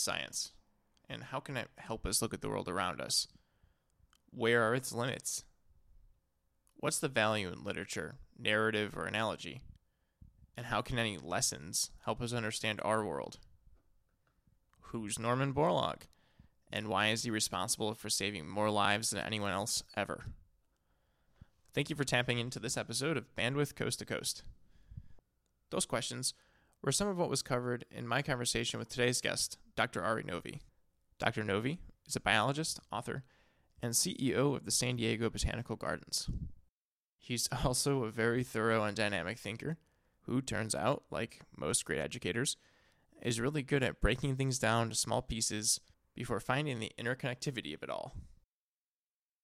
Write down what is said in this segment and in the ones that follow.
Science? And how can it help us look at the world around us? Where are its limits? What's the value in literature, narrative, or analogy? And how can any lessons help us understand our world? Who's Norman Borlaug? And why is he responsible for saving more lives than anyone else ever? Thank you for tapping into this episode of Bandwidth Coast to Coast. Those questions were some of what was covered in my conversation with today's guest, Dr. Ari Novy. Dr. Novy is a biologist, author, and CEO of the San Diego Botanical Gardens. He's also a very thorough and dynamic thinker who turns out, like most great educators, is really good at breaking things down to small pieces before finding the interconnectivity of it all.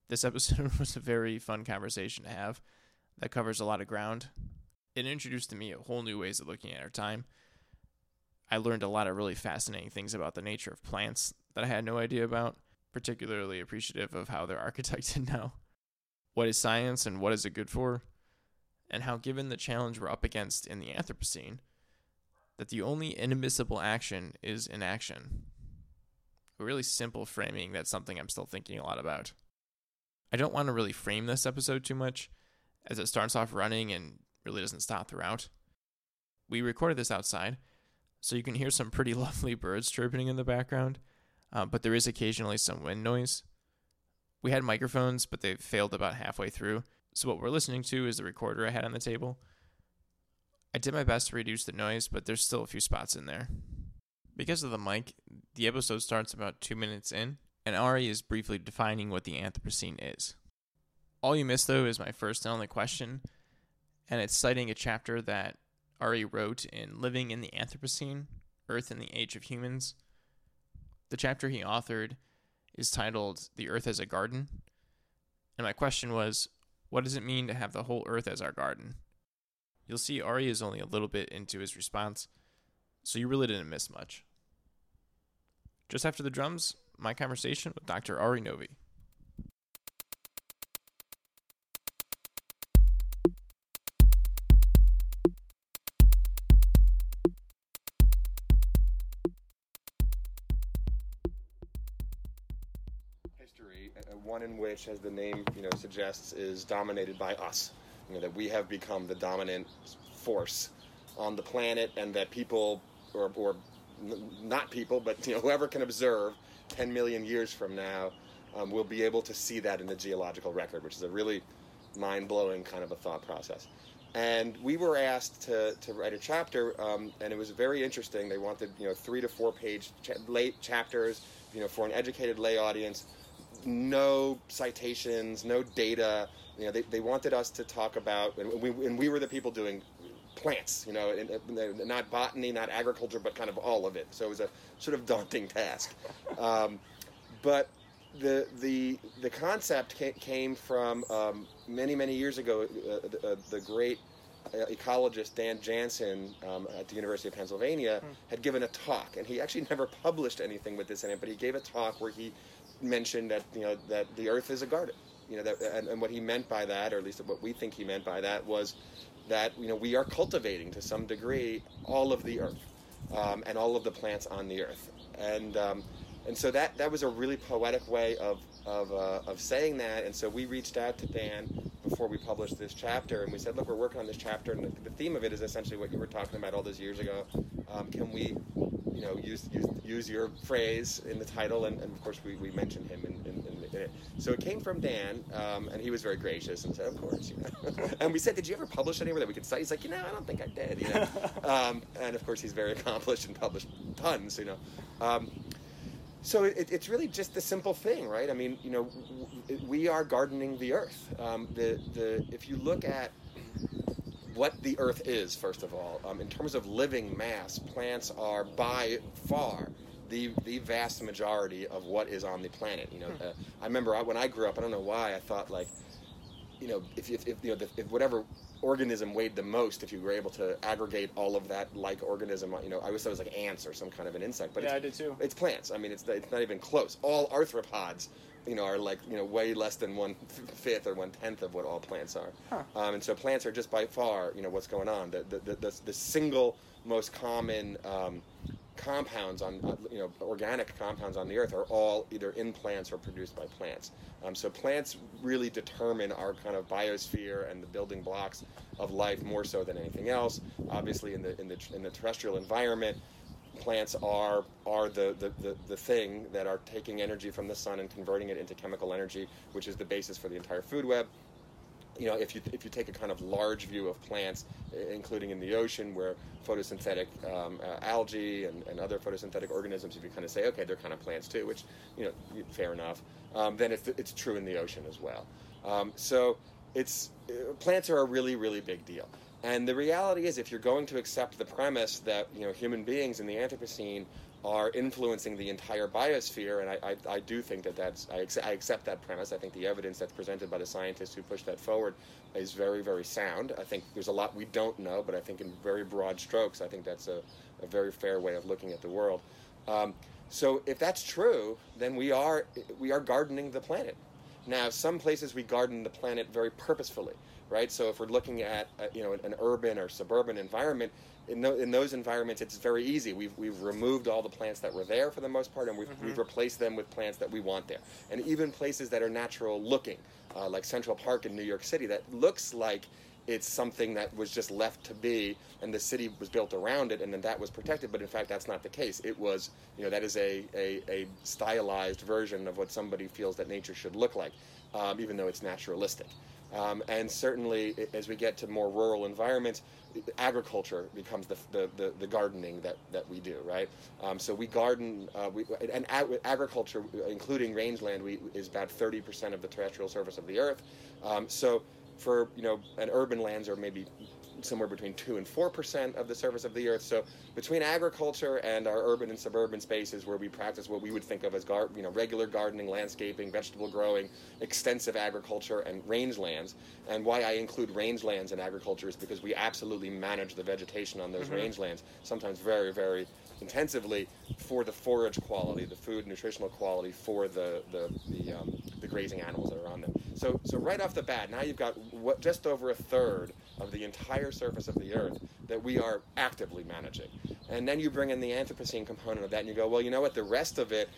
This episode was a very fun conversation to have that covers a lot of ground. It introduced to me a whole new ways of looking at our time. I learned a lot of really fascinating things about the nature of plants that I had no idea about, particularly appreciative of how they're architected now. What is science and what is it good for? And how, given the challenge we're up against in the Anthropocene, that the only inadmissible action is inaction. A really simple framing that's something I'm still thinking a lot about. I don't want to really frame this episode too much, as it starts off running and really doesn't stop throughout. We recorded this outside, so you can hear some pretty lovely birds chirping in the background, uh, but there is occasionally some wind noise. We had microphones, but they failed about halfway through, so what we're listening to is the recorder I had on the table. I did my best to reduce the noise, but there's still a few spots in there. Because of the mic, the episode starts about two minutes in, and Ari is briefly defining what the Anthropocene is. All you miss, though, is my first and only question, and it's citing a chapter that Ari wrote in Living in the Anthropocene Earth in the Age of Humans. The chapter he authored is titled The Earth as a Garden, and my question was what does it mean to have the whole Earth as our garden? You'll see Ari is only a little bit into his response, so you really didn't miss much. Just after the drums, my conversation with Dr. Ari Novy. One in which, as the name you know suggests, is dominated by us. You know that we have become the dominant force on the planet, and that people, or, or not people, but you know whoever can observe 10 million years from now, um, will be able to see that in the geological record, which is a really mind-blowing kind of a thought process. And we were asked to, to write a chapter, um, and it was very interesting. They wanted you know three to four page cha- late chapters, you know, for an educated lay audience. No citations, no data. You know, they, they wanted us to talk about, and we, and we were the people doing plants, you know, and, and not botany, not agriculture, but kind of all of it. So it was a sort of daunting task. Um, but the the the concept came from um, many many years ago. Uh, the, uh, the great uh, ecologist Dan Janzen um, at the University of Pennsylvania had given a talk, and he actually never published anything with this in it, but he gave a talk where he mentioned that you know that the Earth is a garden. You know, that, and, and what he meant by that, or at least what we think he meant by that, was that you know we are cultivating to some degree all of the Earth um, and all of the plants on the Earth, and um, and so that that was a really poetic way of of, uh, of saying that. And so we reached out to Dan before we published this chapter, and we said, look, we're working on this chapter, and the, the theme of it is essentially what you were talking about all those years ago. Um, can we, you know, use use, use your phrase in the title? And, and of course, we, we mentioned him in, in, in, in it. So it came from Dan, um, and he was very gracious and said, of course. You know. and we said, did you ever publish anywhere that we could cite? He's like, you know, I don't think I did. You know. um, and of course, he's very accomplished and published tons. You know. So it, it's really just a simple thing, right? I mean, you know, we are gardening the earth. Um, the the if you look at what the earth is, first of all, um, in terms of living mass, plants are by far the the vast majority of what is on the planet. You know, uh, I remember I, when I grew up, I don't know why, I thought like, you know, if, if, if you know, if whatever organism weighed the most, if you were able to aggregate all of that like organism, you know, I always thought it was like ants or some kind of an insect, but Yeah, it's, I did too. It's plants. I mean, it's it's not even close. All arthropods, you know, are like you know way less than one fifth or one tenth of what all plants are. Huh. Um, and so plants are just by far, you know, what's going on. The the, the, the, the single most common um, compounds on, uh, you know, organic compounds on the earth are all either in plants or produced by plants. Um, so plants really determine our kind of biosphere and the building blocks of life more so than anything else. Obviously, in the in the in the terrestrial environment, plants are are the, the, the, the, thing that are taking energy from the sun and converting it into chemical energy, which is the basis for the entire food web you know, if you if you take a kind of large view of plants, including in the ocean, where photosynthetic um, uh, algae and, and other photosynthetic organisms, if you kind of say, okay, they're kind of plants too, which you know, fair enough, um, then it's it's true in the ocean as well. Um, so it's uh, plants are a really really big deal. And the reality is, if you're going to accept the premise that you know human beings in the Anthropocene are influencing the entire biosphere, and I, I, I do think that that's I, I, accept that premise. I think the evidence that's presented by the scientists who push that forward is very very sound. I think there's a lot we don't know, but I think in very broad strokes, I think that's a, a very fair way of looking at the world. Um, so if that's true, then we are we are gardening the planet. Now, some places we garden the planet very purposefully, right? So if we're looking at uh, you know an urban or suburban environment, in, in those environments, it's very easy. We've, we've removed all the plants that were there for the most part, and we've, mm-hmm. we've replaced them with plants that we want there. And even places that are natural looking, uh, like Central Park in New York City, that looks like it's something that was just left to be, and the city was built around it, and then that was protected. But in fact, that's not the case. It was, you know, that is a, a, a stylized version of what somebody feels that nature should look like, um, even though it's naturalistic. Um, and certainly, as we get to more rural environments, agriculture becomes the, the, the, the, gardening that, that we do, right? Um, so we garden, uh, we, and ag- agriculture, including rangeland, we, is about 30% of the terrestrial surface of the earth. Um, so for, you know, and urban lands are maybe somewhere between 2 and 4% of the surface of the earth. So between agriculture and our urban and suburban spaces where we practice what we would think of as gar- you know, regular gardening, landscaping, vegetable growing, extensive agriculture, and rangelands. And why I include rangelands in agriculture is because we absolutely manage the vegetation on those mm-hmm. rangelands, sometimes very, very intensively for the forage quality, the food nutritional quality for the the the, um, the grazing animals that are on them. So so right off the bat, now you've got what just over a third of the entire surface of the Earth that we are actively managing. And then you bring in the Anthropocene component of that, and you go, well, you know what? The rest of it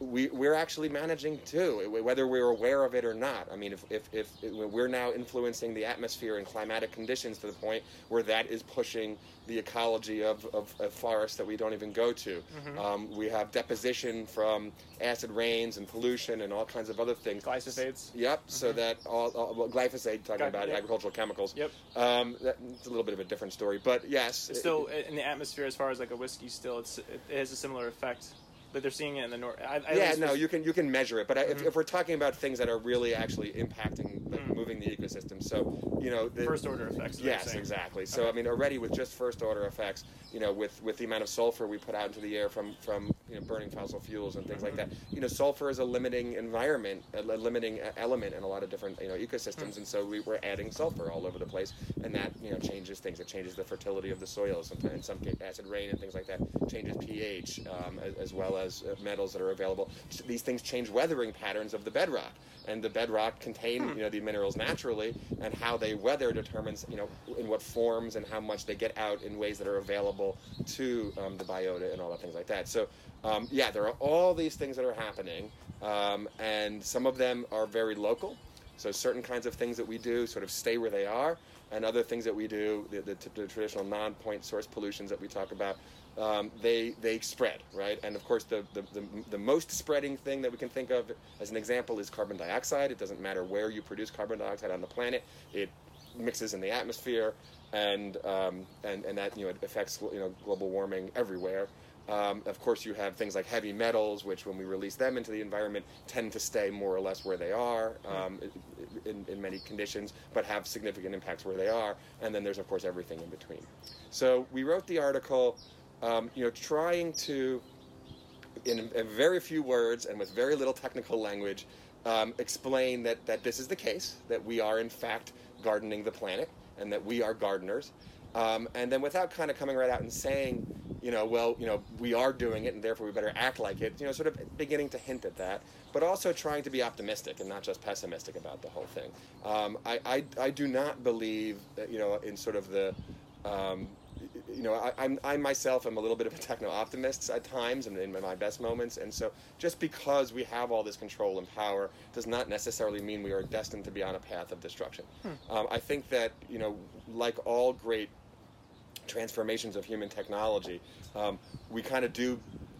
we, we're actually managing too, whether we're aware of it or not. I mean, if, if, if we're now influencing the atmosphere and climatic conditions to the point where that is pushing the ecology of, of, of forests that we don't even go to. Mm-hmm. Um, we have deposition from acid rains and pollution and all kinds of other things. Glyphosates. Yep. Mm-hmm. So that all, all well, glyphosate talking about yep. agricultural chemicals. Yep. Um, that, it's a little bit of a different story, but yes, it's still it, in the atmosphere as far as like a whiskey. Still, it's it has a similar effect but they're seeing it in the north. I, I yeah, no, you can you can measure it, but mm-hmm. if, if, we're talking about things that are really actually impacting, mm. moving the ecosystem, so you know, the, first order effects. Yes, exactly. So okay. I mean, already with just first order effects, you know, with, with the amount of sulfur we put out into the air from from you know burning fossil fuels and things mm-hmm. like that, you know, sulfur is a limiting environment, a limiting element in a lot of different you know ecosystems, mm. and so we, we're adding sulfur all over the place, and that you know changes things. It changes the fertility of the soil. Sometimes in some acid rain and things like that changes pH um, as, as well as uh, metals that are available. These things change weathering patterns of the bedrock, and the bedrock contain hmm. you know the minerals naturally, and how they weather determines you know in what forms and how much they get out in ways that are available to um, the biota and all that things like that. So um, yeah, there are all these things that are happening, um, and some of them are very local. So certain kinds of things that we do sort of stay where they are, and other things that we do, the, the, the traditional non-point source pollutions that we talk about, um, they they spread, right? And of course, the, the, the, the, most spreading thing that we can think of as an example is carbon dioxide. It doesn't matter where you produce carbon dioxide on the planet; it mixes in the atmosphere, and um, and and that you know affects you know global warming everywhere. Um, of course, you have things like heavy metals, which, when we release them into the environment, tend to stay more or less where they are um, in, in, many conditions, but have significant impacts where they are. And then there's, of course, everything in between. So we wrote the article um, you know, trying to, in, in, very few words and with very little technical language, um, explain that, that this is the case, that we are in fact gardening the planet, and that we are gardeners. Um, and then without kind of coming right out and saying, you know, well, you know, we are doing it, and therefore we better act like it. You know, sort of beginning to hint at that, but also trying to be optimistic and not just pessimistic about the whole thing. Um, I, I, I do not believe that, you know, in sort of the um, you know, I, I'm, I myself am a little bit of a techno optimist at times and in my best moments. And so just because we have all this control and power does not necessarily mean we are destined to be on a path of destruction. Hmm. Um, I think that, you know, like all great transformations of human technology, um, we kind of do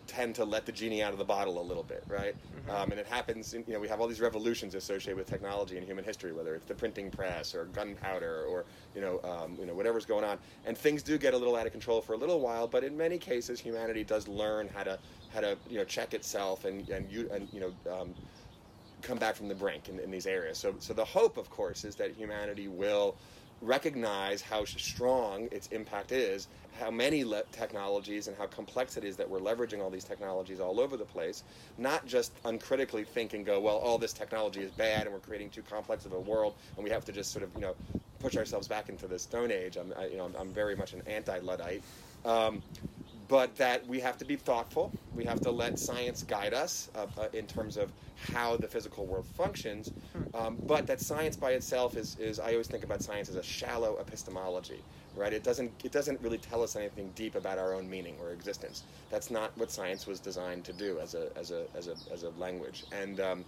tend to let the genie out of the bottle a little bit, right? Mm-hmm. Um, and it happens, in, you know, we have all these revolutions associated with technology in human history, whether it's the printing press or gunpowder or, you know, um, you know, whatever's going on. And things do get a little out of control for a little while, but in many cases, humanity does learn how to, how to, you know, check itself and, and, you, and you know, um, come back from the brink in, in these areas. So, so the hope, of course, is that humanity will recognize how strong its impact is, how many le- technologies and how complex it is that we're leveraging all these technologies all over the place, not just uncritically think and go, well, all this technology is bad and we're creating too complex of a world and we have to just sort of, you know, push ourselves back into the Stone Age. I'm, I, you know, I'm, I'm very much an anti-Luddite. Um, but that we have to be thoughtful. We have to let science guide us uh, uh, in terms of how the physical world functions. Um, but that science by itself is, is, I always think about science as a shallow epistemology, right? It doesn't, it doesn't really tell us anything deep about our own meaning or existence. That's not what science was designed to do as a, as a, as a, as a language. And, um,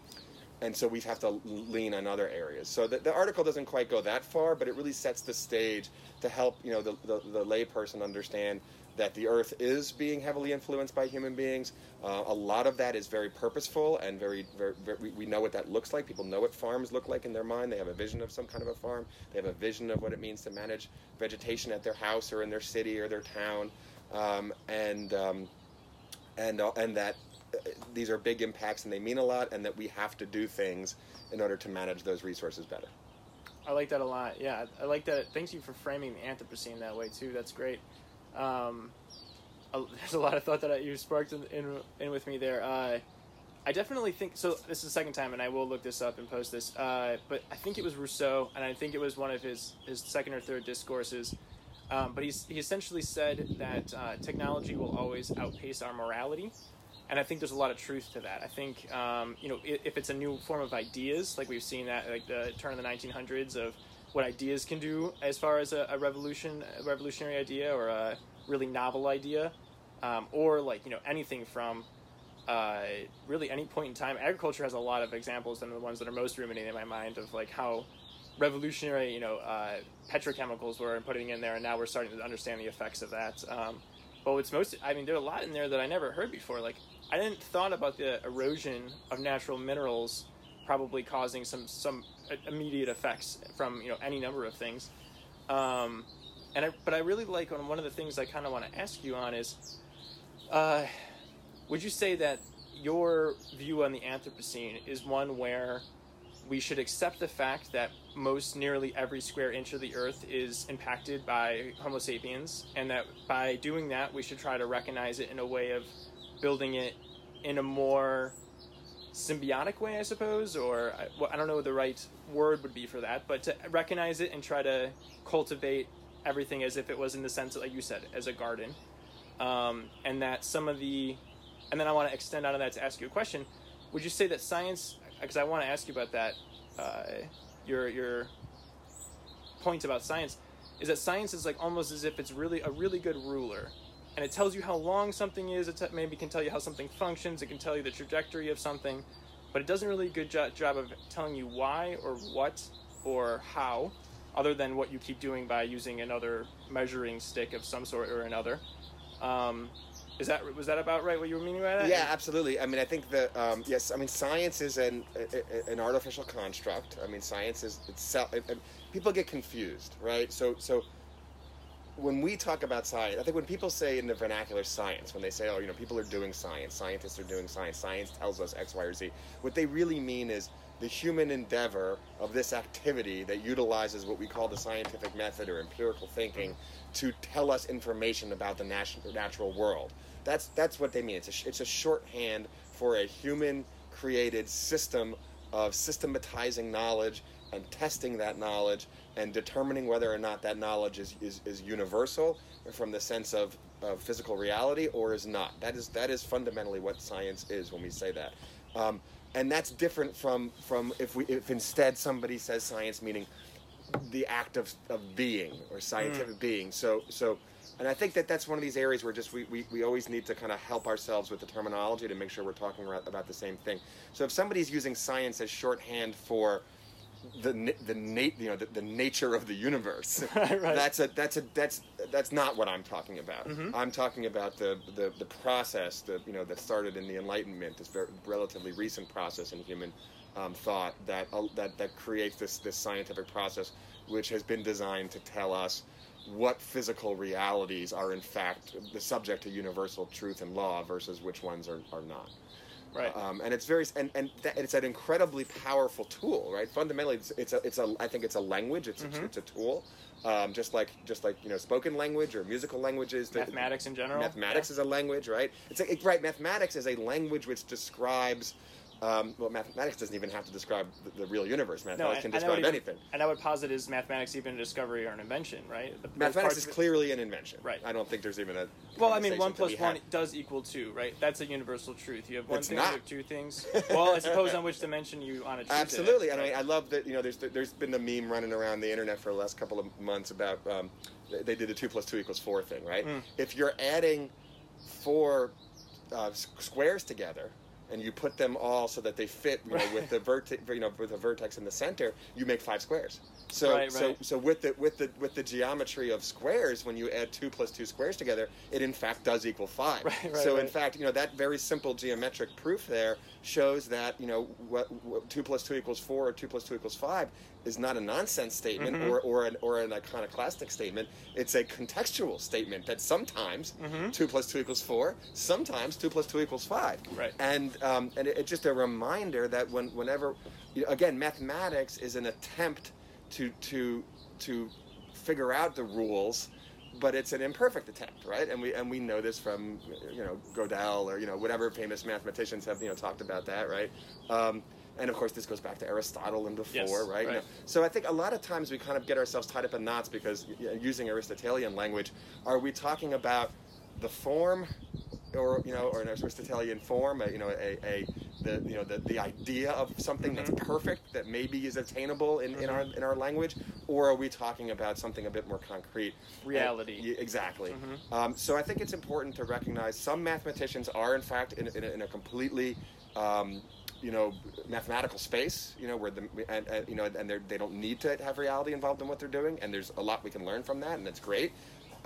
and so we have to lean on other areas. So the, the, article doesn't quite go that far, but it really sets the stage to help you know the, the, the layperson understand that the earth is being heavily influenced by human beings. Uh, a lot of that is very purposeful and very, very, very we, we, know what that looks like. People know what farms look like in their mind. They have a vision of some kind of a farm. They have a vision of what it means to manage vegetation at their house or in their city or their town, um, and um, and uh, and that uh, these are big impacts and they mean a lot, and that we have to do things in order to manage those resources better. I like that a lot. Yeah, I like that. Thanks you for framing the Anthropocene that way too. That's great. Um, there's a lot of thought that you sparked in, in, in with me there. Uh, I definitely think so. This is the second time, and I will look this up and post this. Uh, but I think it was Rousseau, and I think it was one of his his second or third discourses. Um, but he's, he essentially said that uh, technology will always outpace our morality, and I think there's a lot of truth to that. I think um, you know if it's a new form of ideas, like we've seen that like the turn of the 1900s of what ideas can do as far as a, a revolution, a revolutionary idea or a really novel idea, um, or like you know anything from uh, really any point in time. Agriculture has a lot of examples, and the ones that are most ruminating in my mind of like how revolutionary you know uh, petrochemicals were and putting in there, and now we're starting to understand the effects of that. Um, but what's most, I mean, there are a lot in there that I never heard before. Like I didn't thought about the erosion of natural minerals probably causing some some immediate effects from you know any number of things. Um, and I, but I really like on one of the things I kind of want to ask you on is, uh, would you say that your view on the Anthropocene is one where we should accept the fact that most nearly every square inch of the earth is impacted by Homo sapiens, and that by doing that, we should try to recognize it in a way of building it in a more symbiotic way, I suppose, or I, well, I don't know what the right word would be for that, but to recognize it and try to cultivate everything as if it was in the sense, that like you said, as a garden, um, and that some of the, and then I want to extend out of that to ask you a question. Would you say that science? Because I want to ask you about that. Uh, your your point about science is that science is like almost as if it's really a really good ruler and it tells you how long something is. It maybe can tell you how something functions. It can tell you the trajectory of something, but it doesn't really good jo- job of telling you why or what or how, other than what you keep doing by using another measuring stick of some sort or another. Um, is that was that about right? What you were meaning by that? Yeah, absolutely. I mean, I think that um, yes. I mean, science is an an artificial construct. I mean, science is itself. It, it, people get confused, right? So so when we talk about science, I think when people say in the vernacular science, when they say, oh, you know, people are doing science, scientists are doing science, science tells us X, Y, or Z, what they really mean is the human endeavor of this activity that utilizes what we call the scientific method or empirical thinking to tell us information about the natural world. That's, that's what they mean. It's a, it's a shorthand for a human created system of systematizing knowledge and testing that knowledge and determining whether or not that knowledge is, is, is universal from the sense of, of physical reality or is not. That is, that is fundamentally what science is when we say that. Um, and that's different from, from if, we, if instead somebody says science meaning the act of, of being or scientific mm. being. So, so and I think that that's one of these areas where just we, we, we always need to kind of help ourselves with the terminology to make sure we're talking about the same thing. So if somebody's using science as shorthand for the the nat- you know the, the nature of the universe, Right. that's a that's a that's that's not what I'm talking about. Mhm. I'm talking about the, the the process that you know that started in the Enlightenment, this very relatively recent process in human um, thought that uh, that that creates this this scientific process, which has been designed to tell us what physical realities are in fact the subject to universal truth and law versus which ones are, are not. Right. Um, and it's very and and that, it's an incredibly powerful tool, right? Fundamentally, it's, it's a it's a I think it's a language. It's Mhm. a, it's a tool, um, just like just like you know spoken language or musical languages. Mathematics in general. Mathematics is a language, right? It's like, it- right. Mathematics is a language which describes. Um, well, mathematics doesn't even have to describe the, the real universe. Mathematics and- can describe even- anything. And I would posit is mathematics even a discovery or an invention, right? The- Mathematics is clearly an invention. Right. I don't think there's even a. Well, I mean, one plus one had. does equal two, right? That's a universal truth. You have one It's thing, not. you have two things. Well, I suppose on which dimension you on a truth Absolutely, It, and I, right? I love that. You know, there's there's been a meme running around the internet for the last couple of months about um, they- they did the two plus two equals four thing, right? Mm. If you're adding four uh, squares together and you put them all so that they fit, you know, with the vertex, you know, with a vertex in the center, you make five squares. So, Right, so, right. so with the with the with the geometry of squares, when you add two plus two squares together, it in fact does equal five. Right, right, so, in fact, you know that very simple geometric proof there shows that you know what, what two plus two equals four or two plus two equals five is not a nonsense statement Mhm. or or an, or an iconoclastic statement. It's a contextual statement that sometimes Mhm. two plus two equals four, sometimes two plus two equals five. Right. And um, and it, it's just a reminder that when whenever you know, again mathematics is an attempt to to to figure out the rules but it's an imperfect attempt, right? And we and we know this from you know Gödel or you know whatever famous mathematicians have you know talked about that, right? Um, and of course, this goes back to Aristotle and before, Yes, right? You know, so I think a lot of times we kind of get ourselves tied up in knots because y- using Aristotelian language, are we talking about the form, or you know, or an Aristotelian form, a, you know, a, a the you know the, the idea of something that's Mhm. perfect that maybe is attainable in, in our in our language, or are we talking about something a bit more concrete? Reality. And- exactly. Mhm. Um, so I think it's important to recognize some mathematicians are in fact in, in, a, in a completely um, you know mathematical space you know where the and, and you know and they don't need to have reality involved in what they're doing and there's a lot we can learn from that and that's great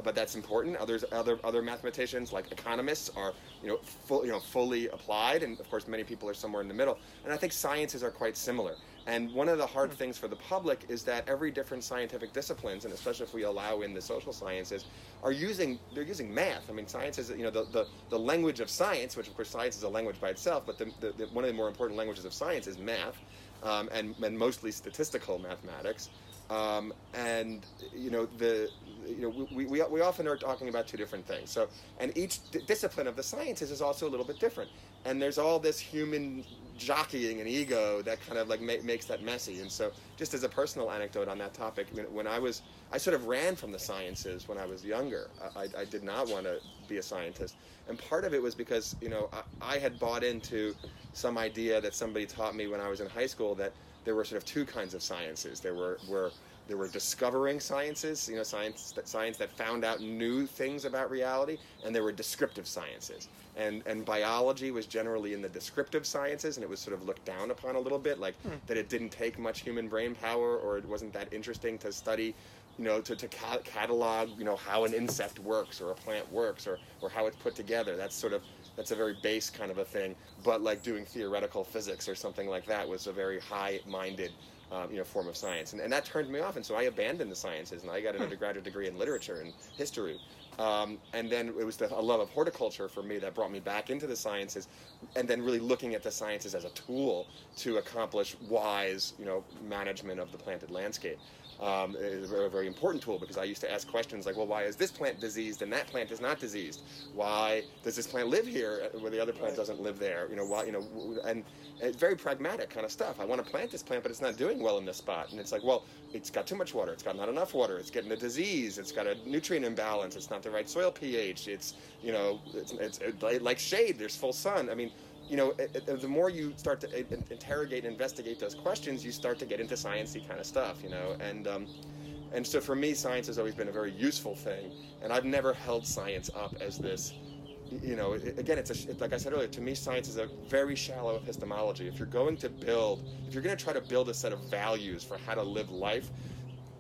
but that's important. Others other other mathematicians like economists are you know full, you know fully applied and of course many people are somewhere in the middle. And i think sciences are quite similar. And one of the hard things for the public is that every different scientific disciplines and especially if we allow in the social sciences are using they're using math. I mean science is you know the, the, the language of science which of course science is a language by itself but the, the, the, one of the more important languages of science is math um, and, and mostly statistical mathematics um, and you know the you know we, we, we often are talking about two different things. So and each d- discipline of the sciences is also a little bit different. And there's all this human jockeying and ego that kind of like ma- makes that messy. And so just as a personal anecdote on that topic when- i was i sort of ran from the sciences when i was younger. I, I- I did not want to be a scientist. And part of it was because you know I, I had bought into some idea that somebody taught me when i was in high school that there were sort of two kinds of sciences there were, were there were discovering sciences, you know, science that science that found out new things about reality, and there were descriptive sciences. And and biology was generally in the descriptive sciences, and it was sort of looked down upon a little bit, like hmm. that it didn't take much human brain power, or it wasn't that interesting to study, you know, to, to ca- catalog, you know, how an insect works or a plant works, or or how it's put together. That's sort of that's a very base kind of a thing. But like doing theoretical physics or something like that was a very high-minded um, you know, form of science, and, and that turned me off. And so I abandoned the sciences, and I got an undergraduate degree in literature and history. Um, and then it was the, a love of horticulture for me that brought me back into the sciences, and then really looking at the sciences as a tool to accomplish wise, you know, management of the planted landscape. Um, is a very, important tool because I used to ask questions like, well, why is this plant diseased and that plant is not diseased? Why does this plant live here where the other plant doesn't live there? You know, why? You know, and it's very pragmatic kind of stuff. I want to plant this plant, but it's not doing well in this spot. And it's like, well, it's got too much water. It's got not enough water. It's getting a disease. It's got a nutrient imbalance. It's not the right soil pH. It's you know, it's, it's it, like shade. There's full sun. I mean, you know, it, it- the more you start to eh, in- interrogate and investigate those questions, you start to get into sciencey kind of stuff. You know, and um, And so for me, science has always been a very useful thing, and I've never held science up as this. You know, again, it's a, like I said earlier. To me, science is a very shallow epistemology. If you're going to build, if you're going to try to build a set of values for how to live life,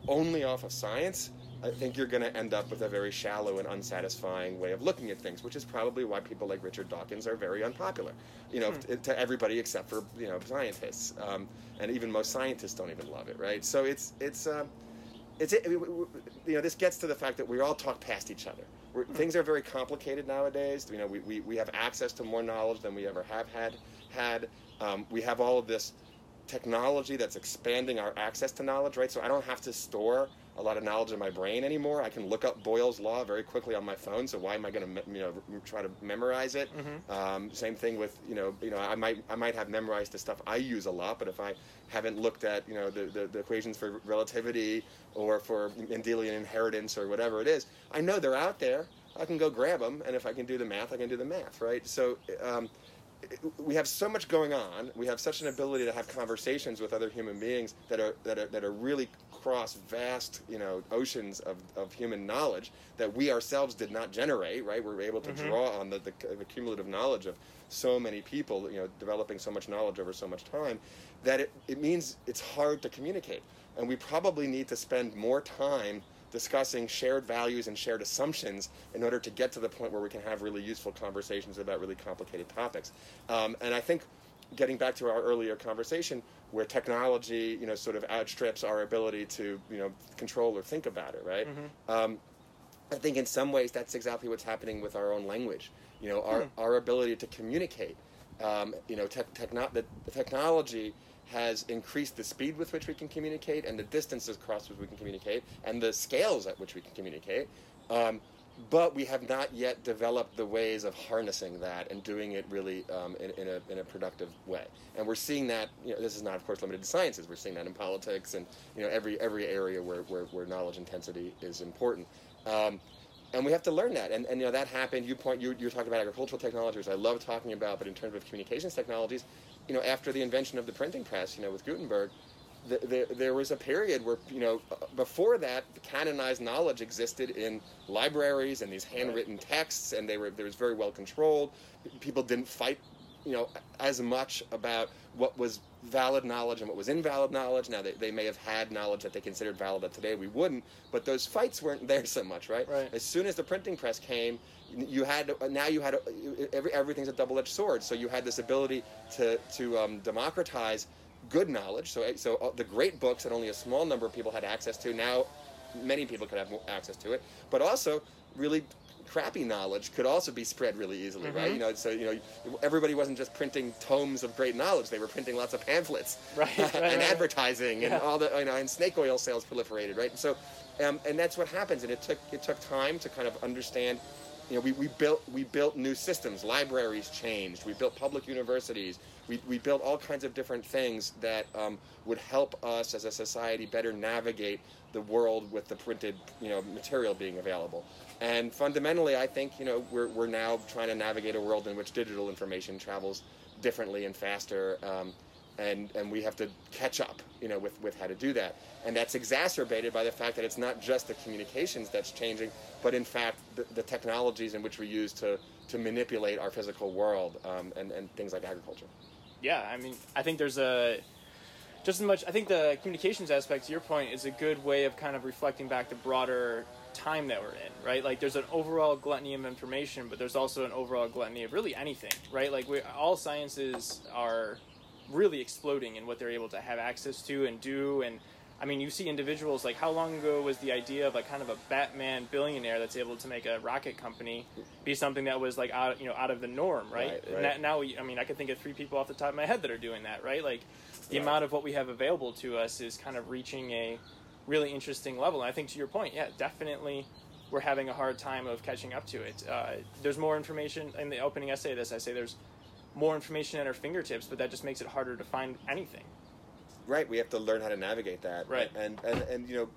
only off of science, I think you're going to end up with a very shallow and unsatisfying way of looking at things, which is probably why people like Richard Dawkins are very unpopular. You know, t- to everybody except for you know scientists, um, and even most scientists don't even love it, right? So it's it's. Um, it's it, you know this gets to the fact that we all talk past each other. We're, things are very complicated nowadays. You know, we, we, we have access to more knowledge than we ever have had. Had um, we have all of this technology that's expanding our access to knowledge, right? So I don't have to store a lot of knowledge in my brain anymore. I can look up Boyle's law very quickly on my phone. So why am I going to you know try to memorize it? Um, same thing with you know you know I might I might have memorized the stuff I use a lot, but if I haven't looked at you know the, the, the equations for relativity or for Mendelian inheritance or whatever it is, I know they're out there. I can go grab them, and if I can do the math, I can do the math, right? So. Um, we have so much going on. We have such an ability to have conversations with other human beings that are that are, that are really cross vast, you know, oceans of, of human knowledge that we ourselves did not generate. Right? We're able to draw on the, the, the cumulative knowledge of so many people, you know, developing so much knowledge over so much time, that it, it means it's hard to communicate. And we probably need to spend more time discussing shared values and shared assumptions in order to get to the point where we can have really useful conversations about really complicated topics. Um, and I think getting back to our earlier conversation, where technology, you know, sort of outstrips our ability to, you know, control or think about it, right? Um, I think in some ways that's exactly what's happening with our own language. You know, our, our ability to communicate. Um, you know, tech techno- the, the technology has increased the speed with which we can communicate and the distances across which we can communicate and the scales at which we can communicate. Um, but we have not yet developed the ways of harnessing that and doing it really um, in, in, a, in a productive way. And we're seeing that. You know, this is not, of course, limited to sciences. We're seeing that in politics and you know every every area where, where, where knowledge intensity is important. Um, and we have to learn that. And, and you know that happened. You point you you're talking about agricultural technologies. I love talking about, but in terms of communications technologies, you know, after the invention of the printing press, you know, with Gutenberg, the, the, there was a period where you know before that canonized knowledge existed in libraries and these handwritten texts and they were they was very well controlled. People didn't fight you know as much about what was valid knowledge and what was invalid knowledge. Now they, they may have had knowledge that they considered valid that today we wouldn't but those fights weren't there so much right, Right. as soon as the printing press came you had now you had every, everything's a double-edged sword. So you had this ability to to um, democratize good knowledge. So, so uh, the great books that only a small number of people had access to, now many people could have access to it. But also, really crappy knowledge could also be spread really easily, right? You know, so you know, everybody wasn't just printing tomes of great knowledge; they were printing lots of pamphlets Right, right, and right. advertising and all the you know, and snake oil sales proliferated, right? And so, um, and that's what happens. And it took it took time to kind of understand. You know, we, we built we built new systems. Libraries changed. We built public universities. We, we built all kinds of different things that um, would help us as a society better navigate the world with the printed you know material being available. And fundamentally, I think you know we're, we're now trying to navigate a world in which digital information travels differently and faster. Um, and and we have to catch up, you know, with, with how to do that. And that's exacerbated by the fact that it's not just the communications that's changing, but in fact the, the technologies in which we use to, to manipulate our physical world um, and, and things like agriculture. Yeah, I mean, I think there's a just as much. I think the communications aspect, to your point, is a good way of kind of reflecting back the broader time that we're in, right? Like, there's an overall gluttony of information, but there's also an overall gluttony of really anything, right? Like, we all sciences are really exploding in what they're able to have access to and do, and I mean, you see individuals like how long ago was the idea of a kind of a Batman billionaire that's able to make a rocket company be something that was like out, you know, out of the norm, right? Right, right. now, we, I mean, I can think of three people off the top of my head that are doing that, right? Like, the Right. amount of what we have available to us is kind of reaching a really interesting level. And I think to your point, yeah, definitely, we're having a hard time of catching up to it. Uh, there's more information in the opening essay. of This I say there's more information at our fingertips, but that just makes it harder to find anything. Right, we have to learn how to navigate that. Right. And, and, and you know,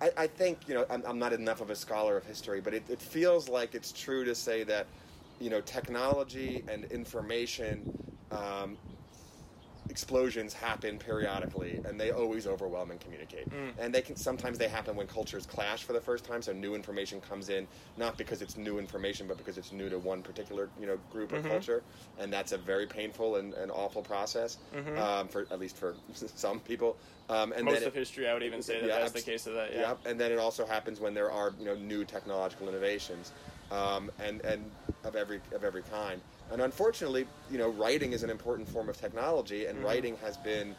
I, I think, you know, I'm, I'm not enough of a scholar of history, but it, it feels like it's true to say that, you know, technology and information um, explosions happen periodically, and they always overwhelm and communicate. Mm. And they can sometimes they happen when cultures clash for the first time. So new information comes in, not because it's new information, but because it's new to one particular you know group or Mhm. culture, and that's a very painful and, and awful process Mhm. um, for at least for some people. Um, and Most then of it- history, I would even say that Yeah, that's the case of that. Yeah. And then it also happens when there are you know new technological innovations, um, and and of every of every kind. And unfortunately, you know, writing is an important form of technology, and Mhm. writing has been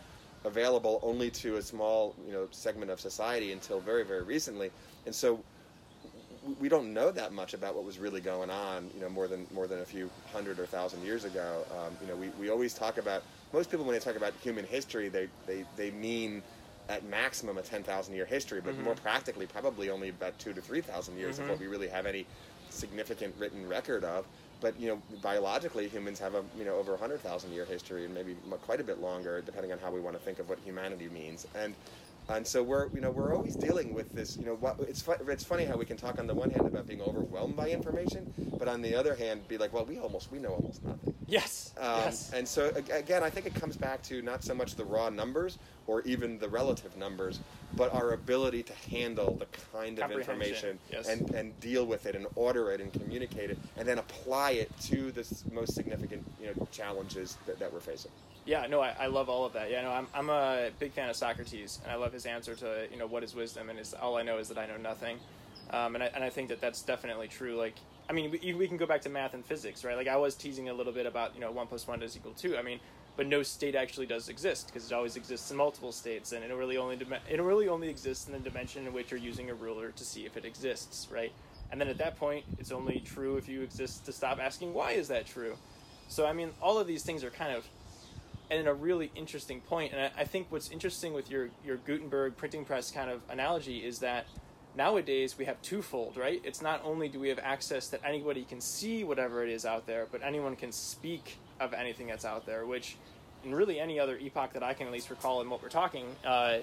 available only to a small you know segment of society until very very recently. And so we don't know that much about what was really going on, you know, more than more than a few hundred or thousand years ago. Um, you know, we, we always talk about most people when they talk about human history, they they, they mean at maximum a ten thousand year history, but Mhm. more practically probably only about two to three thousand years Mhm. of what we really have any significant written record of. But you know, biologically, humans have a you know over a hundred thousand year history, and maybe quite a bit longer, depending on how we want to think of what humanity means. And and so we're you know we're always dealing with this. You know, what, it's fu- it's funny how we can talk on the one hand about being overwhelmed by information, but on the other hand, be like, well, we almost we know almost nothing. Yes. Um, yes. And so again, I think it comes back to not so much the raw numbers or even the relative numbers, but our ability to handle the kind of information yes. and, and deal with it and order it and communicate it and then apply it to the most significant you know challenges that, that we're facing. Yeah, no, I, I love all of that. Yeah, no, I'm, I'm a big fan of Socrates, and I love his answer to you know what is wisdom, and is all I know is that I know nothing, um, and I and I think that that's definitely true. Like, I mean, we, we can go back to math and physics, right? Like I was teasing a little bit about you know one plus one does equal two. I mean, but no state actually does exist because it always exists in multiple states, and it really only it really only exists in the dimension in which you're using a ruler to see if it exists, right? And then at that point, it's only true if you exist to stop asking why is that true. So I mean, all of these things are kind of and in a really interesting point. And I, I think what's interesting with your your Gutenberg printing press kind of analogy is that nowadays we have twofold, right? It's not only do we have access that anybody can see whatever it is out there, but anyone can speak of anything that's out there, which in really any other epoch that I can at least recall in what we're talking, uh,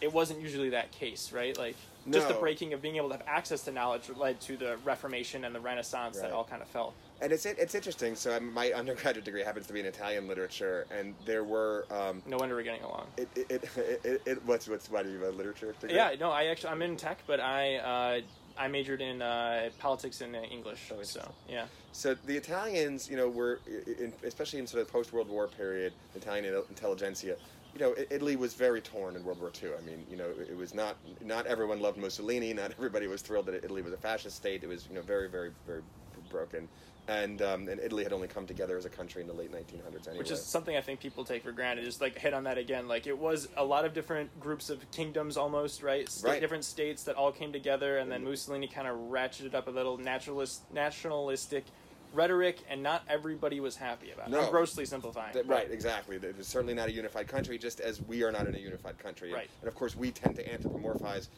it wasn't usually that case, right? Like just the breaking of being able to have access to knowledge led to the Reformation and the Renaissance that all kind of fell. And it's it's interesting. So um, my undergraduate degree happens to be in Italian literature, and there were um, No wonder we're getting along. it, it, it, it, it what's what's why do you have a literature degree? Yeah, no, I actually I'm in tech, but I uh, I majored in uh, politics and uh, English. Oh, So yeah, So the Italians, you know, were in, especially in sort of post World War period, Italian intelligentsia. You know, Italy was very torn in World War II. I mean, you know, it was not not everyone loved Mussolini. Not everybody was thrilled that Italy was a fascist state. It was, you know, very, very, very broken. And um, and Italy had only come together as a country in the late 1900s anyway. which is something I think people take for granted. Just like hit on that again, like it was a lot of different groups of kingdoms, almost right, Right. different states that all came together, and then Mussolini kind of ratcheted up a little naturalist nationalistic rhetoric, and not everybody was happy about. it. No. I'm grossly simplifying. That- right, exactly. It was certainly not a unified country, just as we are not in a unified country. And- Right. And of course, we tend to anthropomorphize,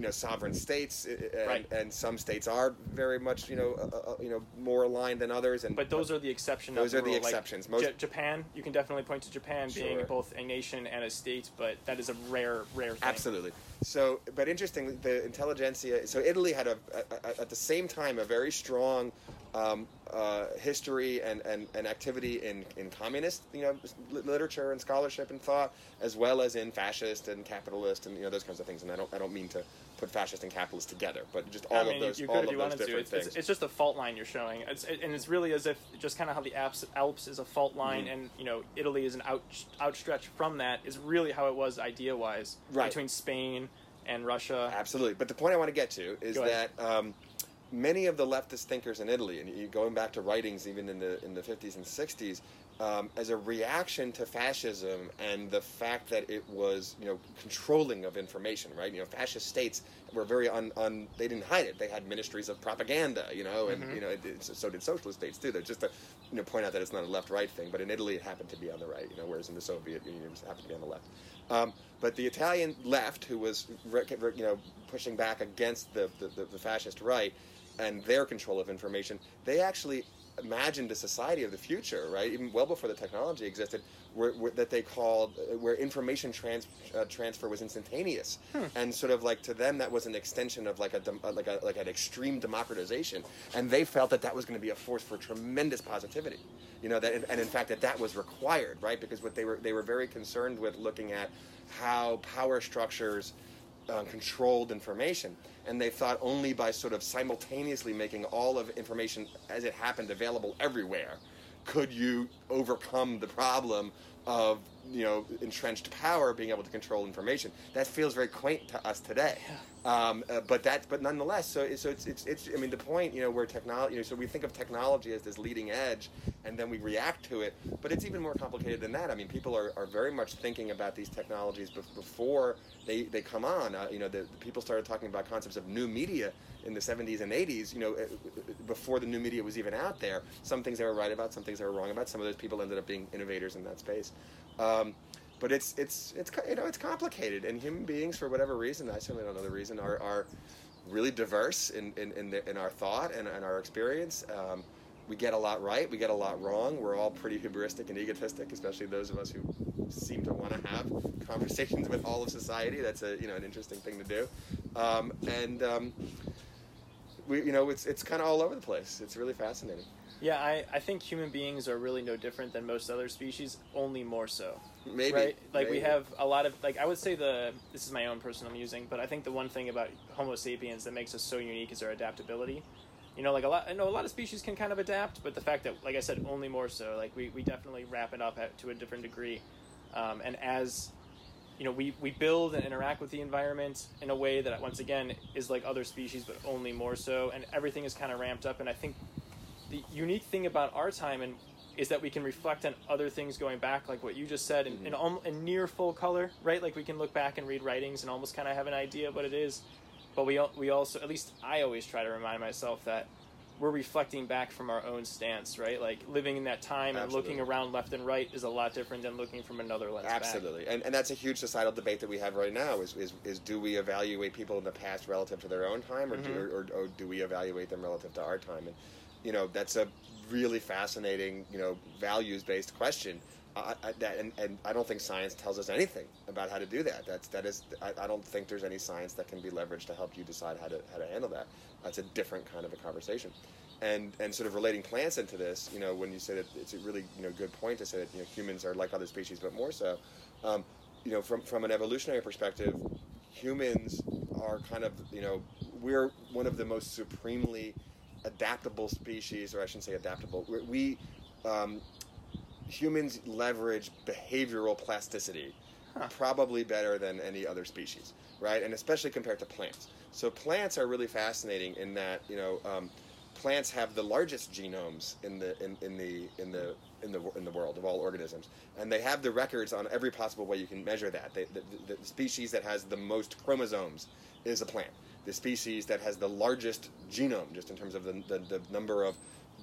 you know, sovereign states, uh, and, Right. and some states are very much, you know, uh, uh, you know, more aligned than others. And But those are the exception. Those of are the rule. Like, exceptions. Most- Ja- Japan, you can definitely point to Japan being both a nation and a state, but that is a rare, rare thing. Absolutely. So, but interestingly, the intelligentsia. So Italy had a, a, a at the same time a very strong um, uh, history and, and, and activity in, in communist, you know, literature and scholarship and thought, as well as in fascist and capitalist and you know those kinds of things. And I don't I don't mean to put fascist and capitalist together, but just all I mean, of those you all could of those to. different It's, things. it's, it's just a fault line you're showing, it's, it, and it's really as if just kind of how the Alps, Alps is a fault line, Mhm. and you know Italy is an out, outstretch from that. Is really how it was idea wise Right. between Spain and Russia. Absolutely. But the point I want to get to is that um, many of the leftist thinkers in Italy, and going back to writings even in the in the 50s and 60s, um, as a reaction to fascism and the fact that it was you know controlling of information, right? You know, fascist states were very un, un they didn't hide it. They had ministries of propaganda, you know, and Mhm. you know it, it- so did socialist states too. They're just to you know point out that it's not a left-right thing, but in Italy it happened to be on the right, you know, whereas in the Soviet Union it happened to be on the left. Um, but the Italian left, who was you know pushing back against the the, the, the fascist right, and their control of information, they actually imagined a society of the future, right? Even well before the technology existed, where, where, that they called where information trans, uh, transfer was instantaneous, hmm. and sort of like to them that was an extension of like a uh, like a like an extreme democratization, and they felt that that was going to be a force for tremendous positivity, you know that and in fact that that was required, right? Because what they were they were very concerned with looking at how power structures uh, controlled information. And they thought only by sort of simultaneously making all of information as it happened available everywhere could you overcome the problem of you know entrenched power being able to control information. That feels very quaint to us today. Yeah. Um, uh, but that, but nonetheless, so so it's, it's it's I mean the point you know where technology you know so we think of technology as this leading edge, and then we react to it. But it's even more complicated than that. I mean, people are, are very much thinking about these technologies before they, they come on. Uh, you know, the, the, people started talking about concepts of new media in the 70s and 80s. You know, uh, before the new media was even out there. Some things they were right about, some things they were wrong about. Some of those people ended up being innovators in that space. Um, but it's it's it's you know it's complicated, and human beings, for whatever reason, I certainly don't know the reason, are, are really diverse in in, in, the, in our thought and, and our experience. Um, we get a lot right, we get a lot wrong. We're all pretty hubristic and egotistic, especially those of us who seem to want to have conversations with all of society. That's a you know an interesting thing to do, um, and um, we you know it's it's kind of all over the place. It's really fascinating. Yeah, I, I think human beings are really no different than most other species, only more so. Maybe. Right? Like maybe. we have a lot of like I would say the this is my own personal musing, but I think the one thing about Homo sapiens that makes us so unique is our adaptability. You know, like a lot I know a lot of species can kind of adapt, but the fact that like I said, only more so. Like we, we definitely wrap it up at, to a different degree. Um, and as you know, we, we build and interact with the environment in a way that once again is like other species, but only more so, and everything is kind of ramped up. And I think the unique thing about our time and is that we can reflect on other things going back, like what you just said, in, mm-hmm. in, in, near full color, right? Like we can look back and read writings and almost kind of have an idea of what it is. But we we also, at least I always try to remind myself that we're reflecting back from our own stance, right? Like living in that time Absolutely. and looking around left and right is a lot different than looking from another lens. Absolutely, and, and that's a huge societal debate that we have right now. Is, is, is do we evaluate people in the past relative to their own time, or, mm-hmm. do, or, or, do we evaluate them relative to our time? And you know that's a really fascinating you know values based question. I, that, and, and I don't think science tells us anything about how to do that. That's that is I, I don't think there's any science that can be leveraged to help you decide how to how to handle that. That's a different kind of a conversation, and and sort of relating plants into this. You know, when you say that it's a really you know good point to say that you know humans are like other species, but more so. Um, you know, from from an evolutionary perspective, humans are kind of you know we're one of the most supremely adaptable species, or I shouldn't say adaptable. We um, humans leverage behavioral plasticity huh. probably better than any other species, right? And especially compared to plants. So plants are really fascinating in that you know um, plants have the largest genomes in the in, in the in the in the in the world of all organisms, and they have the records on every possible way you can measure that. They, the, the species that has the most chromosomes is a plant the species that has the largest genome, just in terms of the, the, the number of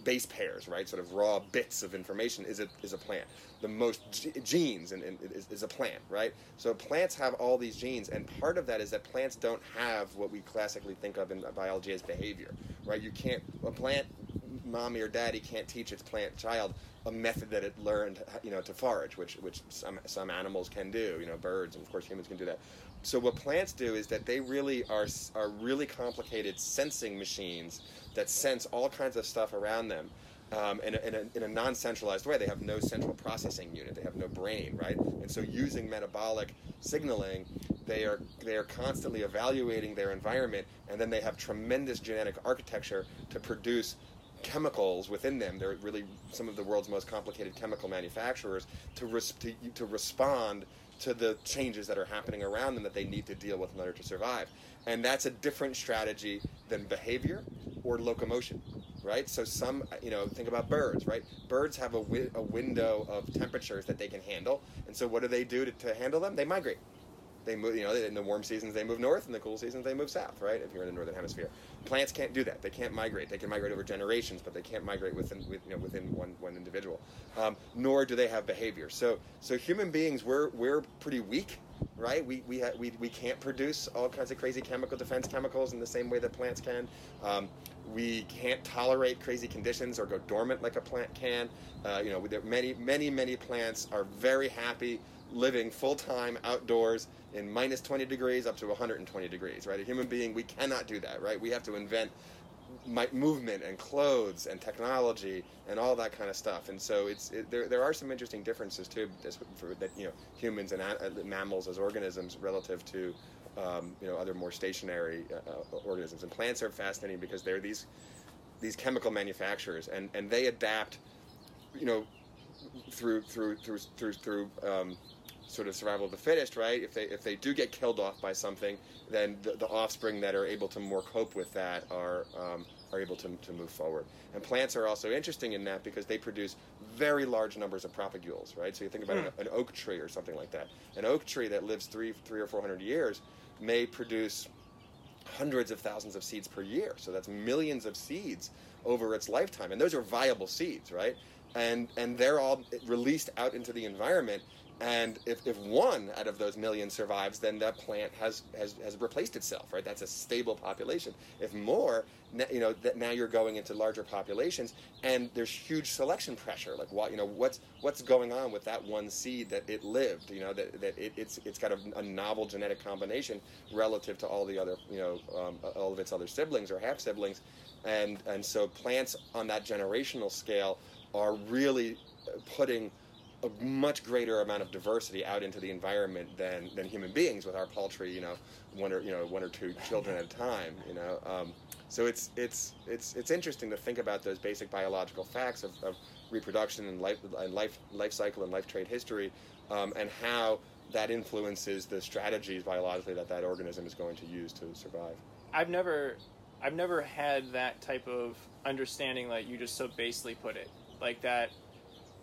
base pairs, right? Sort of raw bits of information is a, is a plant. The most g- genes in, in, is, is, a plant, right? So plants have all these genes, and part of that is that plants don't have what we classically think of in biology as behavior, right? You can't a plant, mommy or daddy can't teach its plant child a method that it learned, you know, to forage, which which some some animals can do, you know, birds and of course humans can do that. So what plants do is that they really are are really complicated sensing machines that sense all kinds of stuff around them. Um, in, a, in, a, in a non-centralized way. They have no central processing unit. They have no brain, right? And so, using metabolic signaling, they are they are constantly evaluating their environment, and then they have tremendous genetic architecture to produce chemicals within them. They're really some of the world's most complicated chemical manufacturers to res- to, to respond to the changes that are happening around them that they need to deal with in order to survive. And that's a different strategy than behavior or locomotion, right? So some, you know, think about birds, right? Birds have a, wi- a window of temperatures that they can handle, and so what do they do to, to handle them? They migrate. They move, you know, in the warm seasons they move north, in the cool seasons they move south, right? If you're in the northern hemisphere, plants can't do that. They can't migrate. They can migrate over generations, but they can't migrate within, with, you know, within one, one individual. Um, nor do they have behavior. So, so human beings, we're we're pretty weak, right? We we, ha- we we can't produce all kinds of crazy chemical defense chemicals in the same way that plants can. Um, we can't tolerate crazy conditions or go dormant like a plant can. Uh, you know, many, many, many plants are very happy living full time outdoors in minus 20 degrees up to 120 degrees, right? A human being, we cannot do that, right? We have to invent movement and clothes and technology and all that kind of stuff. And so it's it, there. There are some interesting differences too, for that you know humans and uh, mammals as organisms relative to um, you know other more stationary uh, uh, organisms. And plants are fascinating because they're these these chemical manufacturers, and, and they adapt, you know, through through through through through um, sort of survival of the fittest, right? If they if they do get killed off by something, then the, the offspring that are able to more cope with that are um, are able to, to move forward. And plants are also interesting in that because they produce very large numbers of propagules, right? So you think about hmm. an, an, oak tree or something like that. An oak tree that lives three three or four hundred years may produce hundreds of thousands of seeds per year. So that's millions of seeds over its lifetime, and those are viable seeds, right? And and they're all released out into the environment and if, if one out of those millions survives, then that plant has, has, has replaced itself, right? That's a stable population. If more, you know, that now you're going into larger populations, and there's huge selection pressure. Like, what, you know, what's what's going on with that one seed that it lived? You know, that, that it, it's it's got a, a novel genetic combination relative to all the other, you know, um, all of its other siblings or half siblings, and and so plants on that generational scale are really putting a much greater amount of diversity out into the environment than, than human beings with our paltry, you know, one or you know one or two children at a time, you know. Um, so it's it's it's it's interesting to think about those basic biological facts of, of reproduction and life and life life cycle and life trade history, um, and how that influences the strategies biologically that that organism is going to use to survive. I've never I've never had that type of understanding like you just so basely put it, like that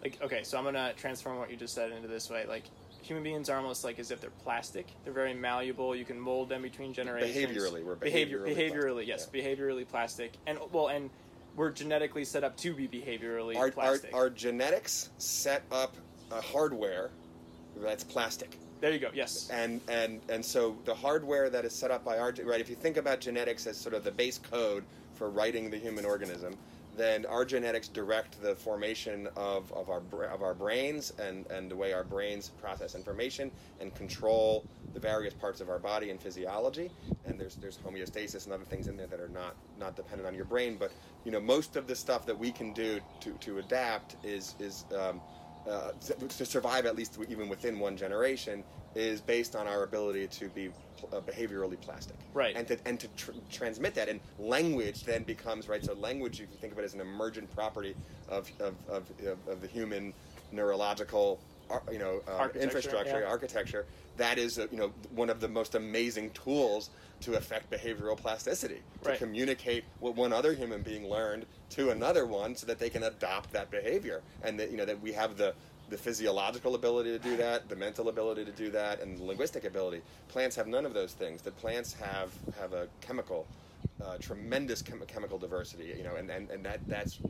like okay so i'm gonna transform what you just said into this way like human beings are almost like as if they're plastic they're very malleable you can mold them between generations behaviorally we're behaviorally. behaviorally yes yeah. behaviorally plastic and well and we're genetically set up to be behaviorally our, plastic our, our genetics set up a hardware that's plastic there you go. Yes. And and and so the hardware that is set up by our right. If you think about genetics as sort of the base code for writing the human organism, then our genetics direct the formation of, of, our, of our brains and, and the way our brains process information and control the various parts of our body and physiology. And there's, there's homeostasis and other things in there that are not, not dependent on your brain. But you know, most of the stuff that we can do to, to adapt is, is um, uh, to survive at least even within one generation is based on our ability to be uh, behaviorally plastic. Right. And to, and to tr- transmit that. And language then becomes, right, so language, you can think of it as an emergent property of, of, of, of the human neurological you know uh, architecture, infrastructure yeah. architecture that is uh, you know one of the most amazing tools to affect behavioral plasticity to right. communicate what one other human being learned to another one so that they can adopt that behavior and that you know that we have the the physiological ability to do that, the mental ability to do that, and the linguistic ability. Plants have none of those things. The plants have have a chemical, uh, tremendous chem- chemical diversity. You know, and, and, and that that's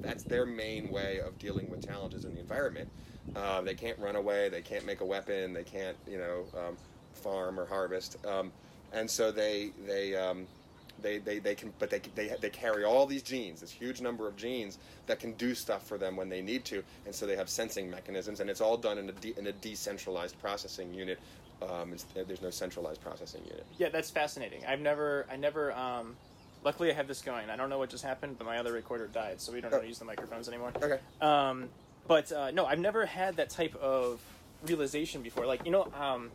that's their main way of dealing with challenges in the environment. Uh, they can't run away. They can't make a weapon. They can't you know um, farm or harvest. Um, and so they they um, they, they, they can, but they, they, they carry all these genes, this huge number of genes that can do stuff for them when they need to, and so they have sensing mechanisms, and it's all done in a, de, in a decentralized processing unit. Um, there's no centralized processing unit. Yeah, that's fascinating. I've never, I never. Um, luckily, I have this going. I don't know what just happened, but my other recorder died, so we don't oh. know how to use the microphones anymore. Okay. Um, but uh, no, I've never had that type of realization before. Like you know, um,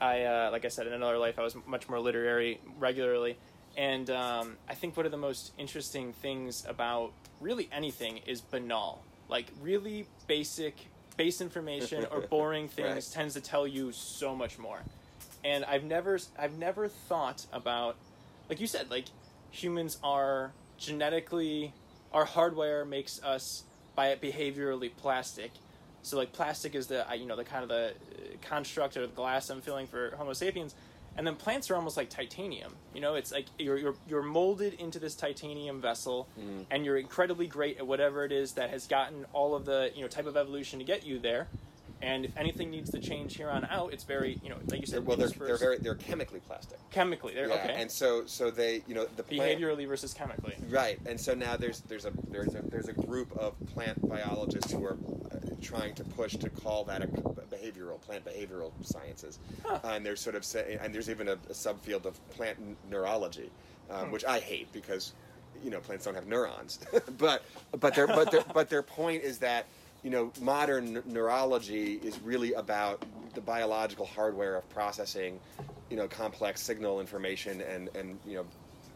I uh, like I said in another life, I was much more literary regularly, and um, I think one of the most interesting things about really anything is banal. Like really basic, base information or boring things right. tends to tell you so much more. And I've never, I've never thought about, like you said, like humans are genetically, our hardware makes us by it behaviorally plastic. So like plastic is the you know the kind of the construct or the glass I'm feeling for Homo sapiens and then plants are almost like titanium. You know, it's like you're you're, you're molded into this titanium vessel, mm. and you're incredibly great at whatever it is that has gotten all of the you know type of evolution to get you there. And if anything needs to change here on out, it's very you know like you They're, said. well, they're, they're very they're chemically plastic. chemically. They're yeah, okay. and so so they you know the plant, Behaviorally versus chemically. Right, and so now there's there's a there's a there's a group of plant biologists who are uh, trying to push to call that a behavioral plant behavioral sciences, Huh. and there's sort of say, and there's even a, a subfield of plant n- neurology, um, Hmm. which I hate because you know plants don't have neurons, but but their but their but their point is that you know modern neurology is really about the biological hardware of processing you know complex signal information and and you know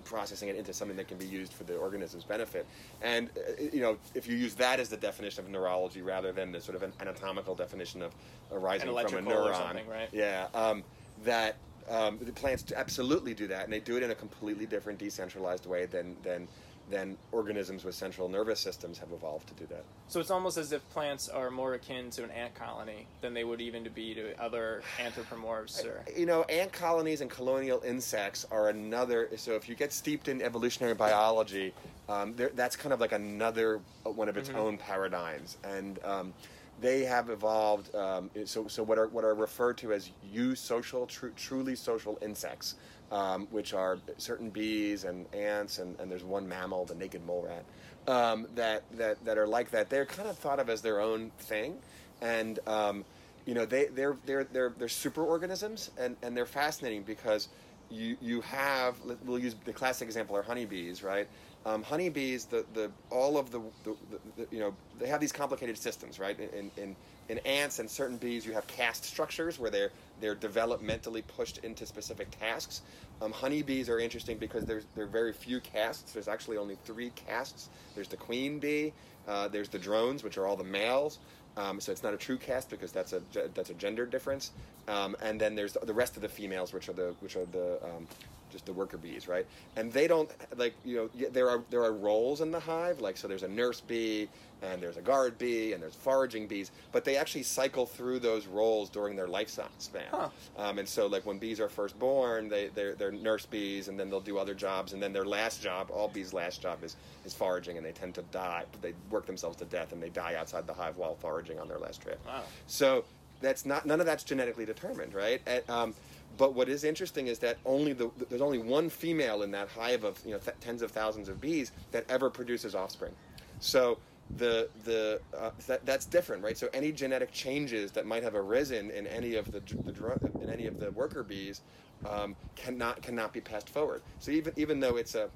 processing it into something that can be used for the organism's benefit. And uh, you know, if you use that as the definition of neurology rather than the sort of an anatomical definition of arising from a neuron, right? yeah, um, that um, the plants absolutely do that, and they do it in a completely different, decentralized way than than than organisms with central nervous systems have evolved to do that. So it's almost as if plants are more akin to an ant colony than they would even to be to other anthropomorphs or You know, ant colonies and colonial insects are another. So if you get steeped in evolutionary biology, um, that's kind of like another uh, one of its Mhm. own paradigms, and um, they have evolved. Um, so, so what are what are referred to as eusocial, tru- truly social insects, um, which are certain bees and ants, and, and there's one mammal, the naked mole rat, um, that that that are like that. They're kind of thought of as their own thing, and um, you know they they're they're they're they're super organisms and and they're fascinating because you you have we'll use the classic example are honeybees right? Um, honeybees the the all of the, the, the, you know they have these complicated systems right? In in in ants and certain bees you have caste structures where they're they're developmentally pushed into specific tasks. Um, honeybees are interesting because there's there are very few castes there's actually only three castes there's the queen bee uh, there's the drones which are all the males um, so it's not a true caste because that's a that's a gender difference. Um, and then there's the rest of the females, which are the which are the um, just the worker bees, right? And they don't like you know there are there are roles in the hive, like so there's a nurse bee and there's a guard bee and there's foraging bees, but they actually cycle through those roles during their lifespan. Huh. Um, and so like when bees are first born, they they're, they're nurse bees, and then they'll do other jobs, and then their last job, all bees' last job is is foraging, and they tend to die. They work themselves to death, and they die outside the hive while foraging on their last trip. wow. So that's not none of that's genetically determined, right? And, um, but what is interesting is that only the there's only one female in that hive of you know th- tens of thousands of bees that ever produces offspring. So the the uh, that, that's different, right? So any genetic changes that might have arisen in any of the, the in any of the worker bees um, cannot cannot be passed forward. So even even though it's a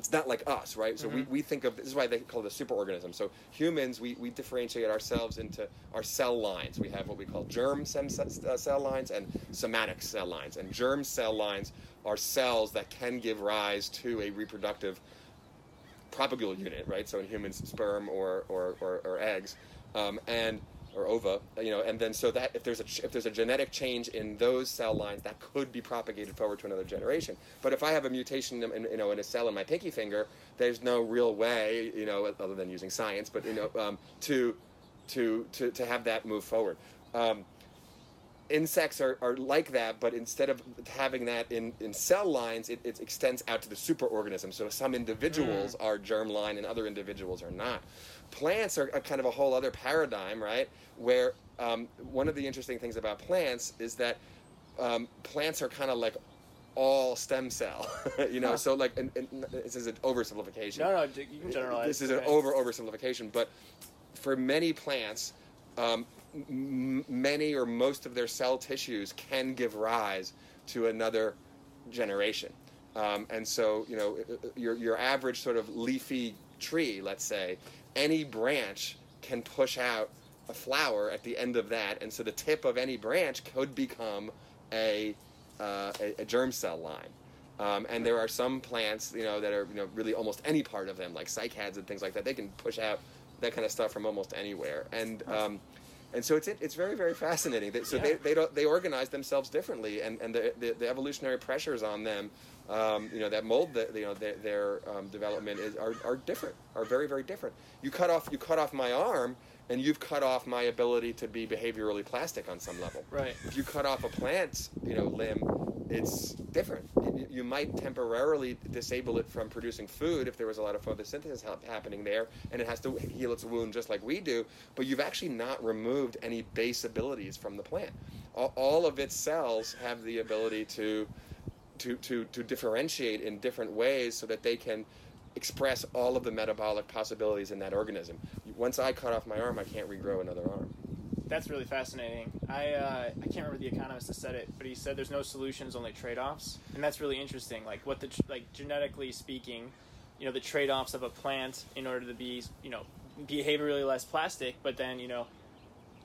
it's not like us, right? So we, Mhm. we think of this is why they call it a superorganism. So humans, we, we differentiate ourselves into our cell lines. We have what we call germ uh, cell lines and somatic cell lines. And germ cell lines are cells that can give rise to a reproductive propagule unit, right? So in humans, sperm or or, or, or eggs, um, and or ova, you know, and then so that if there's a if there's a genetic change in those cell lines, that could be propagated forward to another generation. But if I have a mutation, in, you know, in a cell in my pinky finger, there's no real way, you know, other than using science, but you know, um, to to to to have that move forward. Um, insects are, are like that, but instead of having that in, in cell lines, it, it extends out to the superorganism. So some individuals are germline and other individuals are not. Plants are, a kind of a whole other paradigm, right? Where um, one of the interesting things about plants is that um, plants are kind of like all stem cell, you know. Huh. So like, and, and this is an oversimplification No, no, you can generalize. this is an over oversimplification, but for many plants, um, m- many or most of their cell tissues can give rise to another generation. Um, and so, you know, your, your average sort of leafy tree, let's say, any branch can push out a flower at the end of that, and so the tip of any branch could become a, uh, a, a germ cell line. Um, and there are some plants, you know, that are you know really almost any part of them, like cycads and things like that. They can push out that kind of stuff from almost anywhere, and um, and so it's it's very very fascinating. So Yeah. they they don't they organize themselves differently, and and the the, the evolutionary pressures on them, um, you know, that mold that you know their, their um, development is are, are different, are very very different. You cut off you cut off my arm, and you've cut off my ability to be behaviorally plastic on some level Right. if you cut off a plant's you know limb it's different. You, you might temporarily disable it from producing food if there was a lot of photosynthesis hap- happening there, and it has to heal its wound just like we do. But you've actually not removed any base abilities from the plant. All, all of its cells have the ability to, to, to, to differentiate in different ways so that they can express all of the metabolic possibilities in that organism. Once I cut off my arm, I can't regrow another arm. That's really fascinating. I uh, I can't remember the economist that said it, but he said there's no solutions, only trade-offs, and that's really interesting. Like what the like genetically speaking, you know, the trade-offs of a plant in order to be you know behaviorally less plastic, but then you know,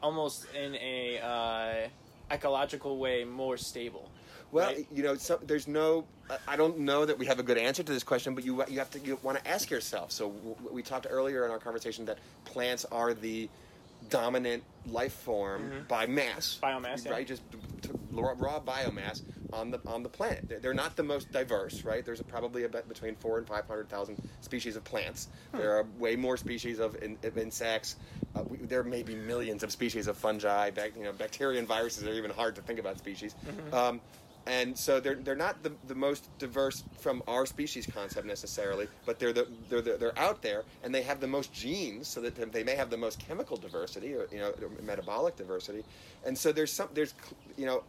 almost in a uh, ecological way more stable. Well, right? you know, so, there's no. I- don't know that we have a good answer to this question, but you you have to you want to ask yourself. So w- we talked earlier in our conversation that plants are the dominant life form Mhm. by mass, Biomass, yeah. right? Just t- t- raw, raw biomass on the on the planet. They're- They're not the most diverse, right? There's probably about between four and five hundred thousand species of plants. Hmm. There are way more species of, in, of insects. Uh, we, there may be millions of species of fungi. Bac, you know, bacteria and viruses are even hard to think about species. Mm-hmm. Um, and so they're they're not the, the most diverse from our species concept necessarily, but they're the they're, they're they're out there and they have the most genes, so that they may have the most chemical diversity or you know metabolic diversity, and so there's some there's you know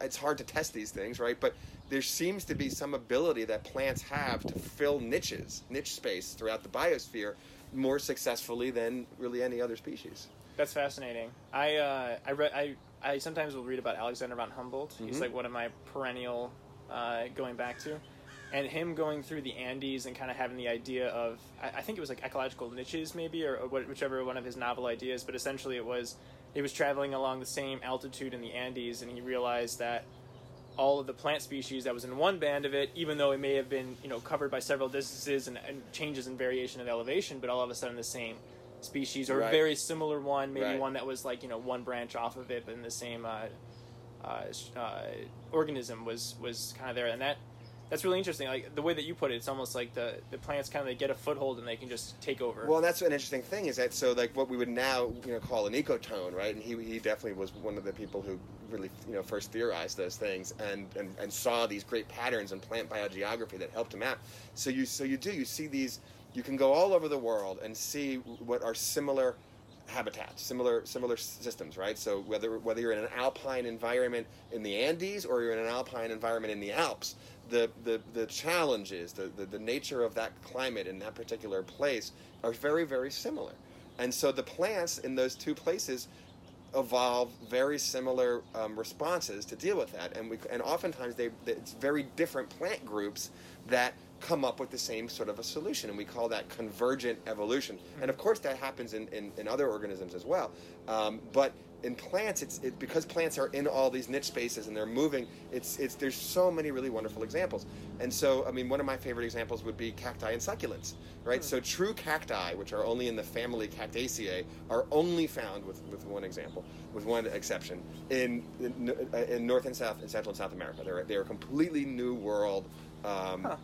it's hard to test these things right, but there seems to be some ability that plants have to fill niches niche space throughout the biosphere more successfully than really any other species. That's fascinating. I uh, I read I I sometimes will read about Alexander von Humboldt. He's Mhm. like one of my perennial uh, going back to, and him going through the Andes and kind of having the idea of I, I think it was like ecological niches maybe or, or what- whichever one of his novel ideas, but essentially it was he was traveling along the same altitude in the Andes and he realized that all of the plant species that was in one band of it, even though it may have been you know covered by several distances and, and changes in variation of elevation, but all of a sudden the same species or a very similar one, maybe Right. one that was like you know one branch off of it, but in the same uh, uh, uh, organism was was kind of there, and that that's really interesting. Like the way that you put it, it's almost like the the plants kind of they get a foothold and they can just take over. Well, that's an interesting thing is that so like what we would now you know call an ecotone, right? And he, he definitely was one of the people who really you know first theorized those things and, and, and saw these great patterns in plant biogeography that helped him out. So you so you do you see these you can go all over the world and see what are similar habitats, similar similar systems, right? So whether whether you're in an alpine environment in the Andes or you're in an alpine environment in the Alps, the the, the challenges, the, the the nature of that climate in that particular place are very very similar, and so the plants in those two places evolve very similar um, responses to deal with that, and we and oftentimes they it's very different plant groups that come up with the same sort of a solution, and we call that convergent evolution. And of course, that happens in, in, in other organisms as well. Um, but in plants, it's it, because plants are in all these niche spaces and they're moving. It's it's there's so many really wonderful examples. And so, I mean, one of my favorite examples would be cacti and succulents, right? So true cacti, which are only in the family Cactaceae, are only found with, with one example, with one exception, in in, in North and South, in Central and South America. They're they're a completely new world um, Huh.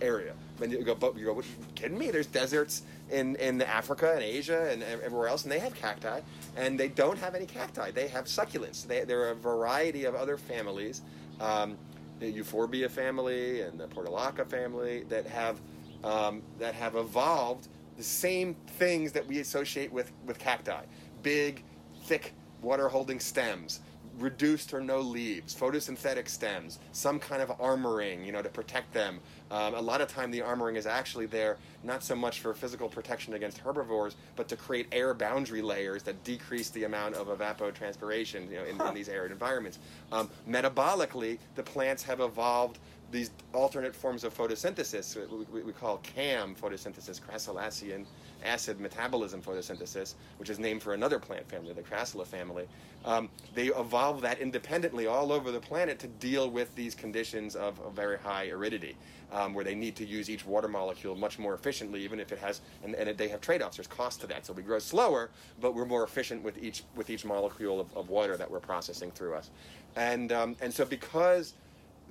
area. And you go, but you go, what, you kidding me? There's deserts in, in Africa and Asia and everywhere else, and they have cacti, and they don't have any cacti. They have succulents. They, there are a variety of other families, um, the Euphorbia family and the Portulaca family that have um, that have evolved the same things that we associate with with cacti: big, thick, water-holding stems reduced or no leaves, photosynthetic stems, some kind of armoring, you know, to protect them. Um, a lot of time, the armoring is actually there not so much for physical protection against herbivores, but to create air boundary layers that decrease the amount of evapotranspiration, you know, in, in these arid environments. Um, metabolically, the plants have evolved these alternate forms of photosynthesis, we, we, we call CAM photosynthesis, crassulacean acid metabolism photosynthesis, which is named for another plant family, the Crassula family. Um, they evolved that independently all over the planet to deal with these conditions of, very high aridity, um, where they need to use each water molecule much more efficiently, even if it has, and, and they have trade-offs. There's cost to that, so we grow slower, but we're more efficient with each with each molecule of, of water that we're processing through us, and um, and so because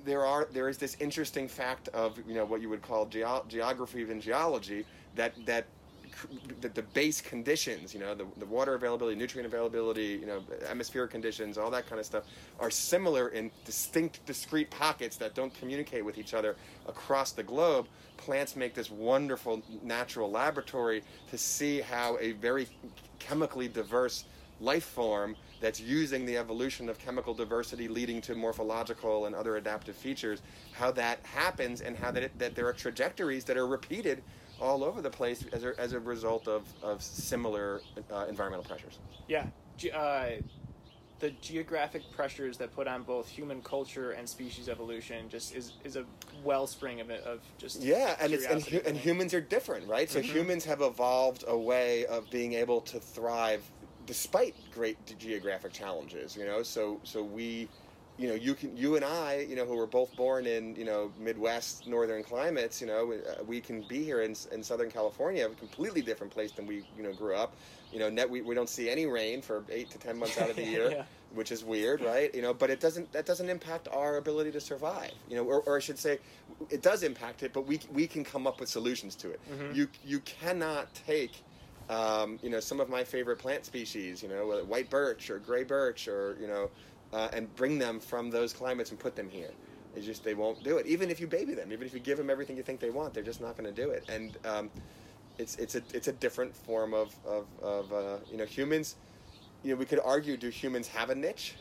there are there is this interesting fact of you know what you would call geo- geography and geology that that the, the base conditions, you know, the, the water availability, nutrient availability, you know, atmospheric conditions, all that kind of stuff, are similar in distinct, discrete pockets that don't communicate with each other across the globe. Plants make this wonderful natural laboratory to see how a very chemically diverse life form that's using the evolution of chemical diversity leading to morphological and other adaptive features, how that happens and how that, it, that there are trajectories that are repeated all over the place as a, as a result of, of similar uh, environmental pressures. Yeah. Ge- uh, the geographic pressures that put on both human culture and species evolution just is, is a wellspring of it of just yeah and it's and, hu- and humans are different right so Mhm. humans have evolved a way of being able to thrive despite great geographic challenges you know so so we you know you can you and i you know who were both born in you know midwest northern climates you know uh, we can be here in, in southern california a completely different place than we you know grew up you know net we, we don't see any rain for eight to ten months out of the year Yeah. which is weird, right? You know, but it doesn't that doesn't impact our ability to survive. You know, or, or I should say, it does impact it, but we we can come up with solutions to it. Mhm. You you cannot take. Um, you know some of my favorite plant species, you know, whether white birch or gray birch, or you know, uh, and bring them from those climates and put them here. It's just they won't do it. Even if you baby them, even if you give them everything you think they want, they're just not going to do it. And um, it's it's a it's a different form of of, of uh, you know humans. You know, we could argue: Do humans have a niche?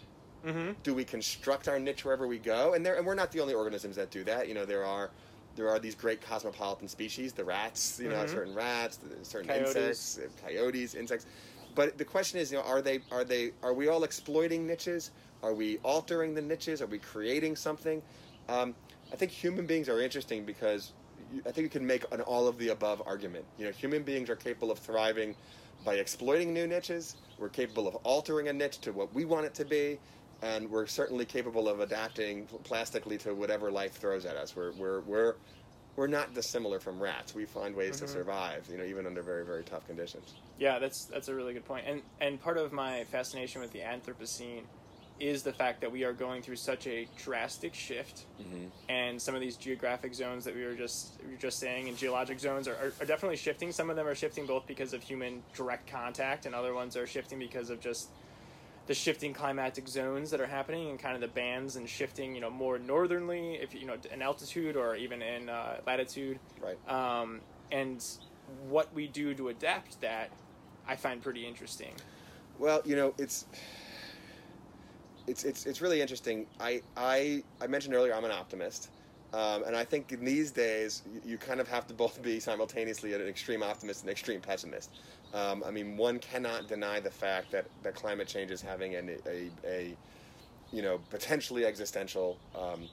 Mhm. Do we construct our niche wherever we go? And there, and we're not the only organisms that do that. You know, there are there are these great cosmopolitan species, the rats. You know, Mhm. certain rats, certain Coyotes. insects, uh, coyotes, insects. But the question is, you know, are they are they are we all exploiting niches? Are we altering the niches? Are we creating something? Um, I think human beings are interesting because I think you can make an all of the above argument. You know, human beings are capable of thriving by exploiting new niches. We're capable of altering a niche to what we want it to be, and we're certainly capable of adapting plastically to whatever life throws at us. We're we're we're we're not dissimilar from rats. We find ways to Mhm. survive, you know, even under very very tough conditions. Yeah, that's that's a really good point. And and part of my fascination with the Anthropocene is the fact that we are going through such a drastic shift, Mm-hmm. and some of these geographic zones that we were just we were just saying, and geologic zones are, are, are definitely shifting. Some of them are shifting both because of human direct contact, and other ones are shifting because of just the shifting climatic zones that are happening and kind of the bands and shifting, you know, more northernly, if you know, in altitude or even in uh, latitude Right. um, and what we do to adapt that i find pretty interesting Well, you know, it's it's it's it's really interesting. I I I mentioned earlier I'm an optimist, um, and I think in these days you, you kind of have to both be simultaneously an extreme optimist and an extreme pessimist. Um, I mean, one cannot deny the fact that that climate change is having an, a a you know potentially existential. Um,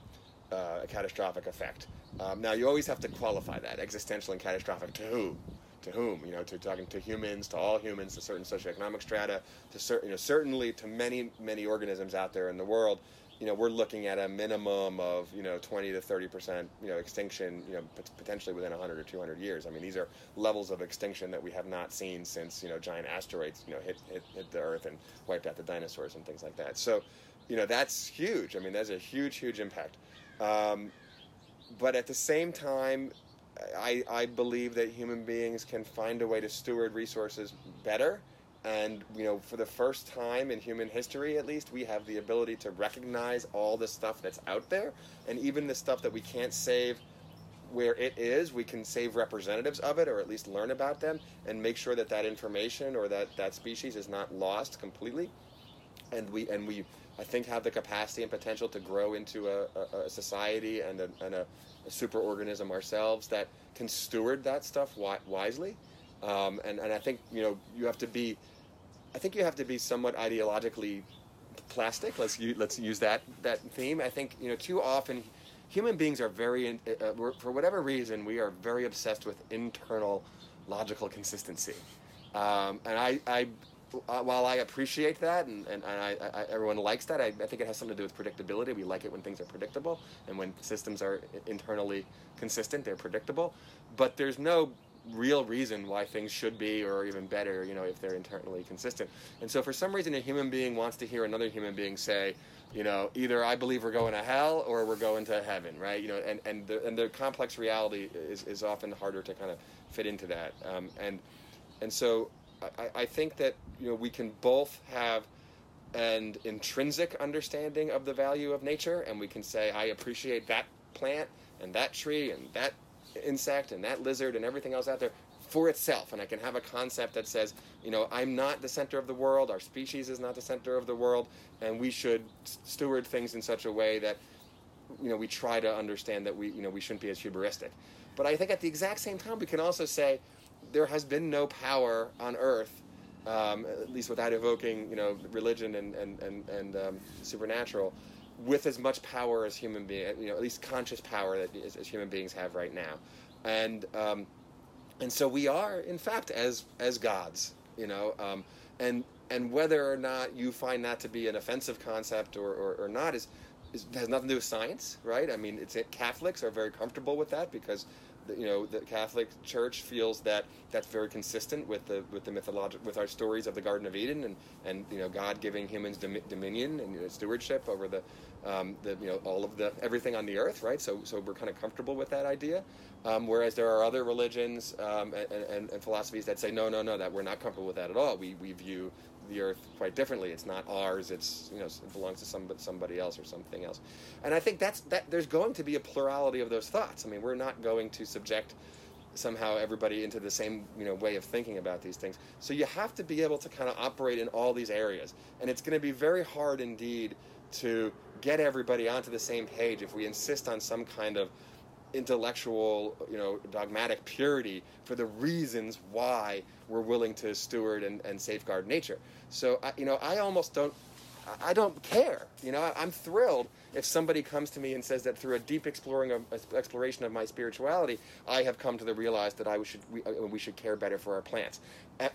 uh, catastrophic effect. Um, now, you always have to qualify that existential and catastrophic to who, to whom. You know, to talking to humans, to all humans, to certain socioeconomic strata, to certain, you know, certainly to many, many organisms out there in the world. You know, we're looking at a minimum of you know 20 to 30 percent you know extinction. You know, pot- potentially within 100 or 200 years. I mean, these are levels of extinction that we have not seen since you know giant asteroids you know hit hit, hit the Earth and wiped out the dinosaurs and things like that. So, you know, that's huge. I mean, that's a huge, huge impact. Um, but at the same time, I, I believe that human beings can find a way to steward resources better. And, you know, for the first time in human history, at least, we have the ability to recognize all the stuff that's out there. And even the stuff that we can't save where it is, we can save representatives of it or at least learn about them and make sure that that information or that, that species is not lost completely and we and we I think have the capacity and potential to grow into a, a, a society and a, and a, a superorganism ourselves that can steward that stuff wi- wisely. Um, and and I think you know you have to be, I think you have to be somewhat ideologically plastic. Let's u- let's use that that theme. I think you know too often human beings are very uh, we're, for whatever reason we are very obsessed with internal logical consistency. Um, and I, I uh, while I appreciate that, and, and, I, I, everyone likes that, I, I think it has something to do with predictability. We like it when things are predictable, and when systems are internally consistent, they're predictable. But there's no real reason why things should be, or even better, you know, if they're internally consistent. And so, for some reason, a human being wants to hear another human being say, you know, either I believe we're going to hell or we're going to heaven, right? You know, and and the, and the complex reality is, is often harder to kind of fit into that. Um, and and so I, I think that you know we can both have an intrinsic understanding of the value of nature, and we can say I appreciate that plant and that tree and that insect and that lizard and everything else out there for itself. And i can have a concept that says you know i'm not the center of the world. Our species is not the center of the world and we should steward things in such a way that you know we try to understand that we you know we shouldn't be as hubristic. But i think at the exact same time we can also say there has been no power on earth um, at least without evoking you know religion and and and, and um, supernatural with as much power as human being you know at least conscious power that as, as human beings have right now. And um, and so we are in fact as as gods you know um, and and whether or not you find that to be an offensive concept or, or, or not is, is has nothing to do with science right? I mean it's catholics are very comfortable with that because you know the Catholic Church feels that that's very consistent with the with the mythological with our stories of the Garden of Eden and and you know God giving humans dom- dominion and you know, stewardship over the um, the you know all of the everything on the earth, right? So so we're kind of comfortable with that idea. Um, whereas there are other religions um, and, and, and, philosophies that say no, no, no, that we're not comfortable with that at all. We we view the earth quite differently. It's not ours. It's you know it belongs to somebody somebody else or something else. And I think that's that. There's going to be a plurality of those thoughts. I mean, we're not going to subject somehow everybody into the same you know way of thinking about these things. So you have to be able to kind of operate in all these areas, and it's going to be very hard indeed to get everybody onto the same page if we insist on some kind of intellectual, you know, dogmatic purity for the reasons why we're willing to steward and, and safeguard nature. So, I, you know, I almost don't, I don't care. You know, I'm thrilled if somebody comes to me and says that through a deep exploring of, exploration of my spirituality, I have come to the realize that I should we, uh, we should care better for our plants,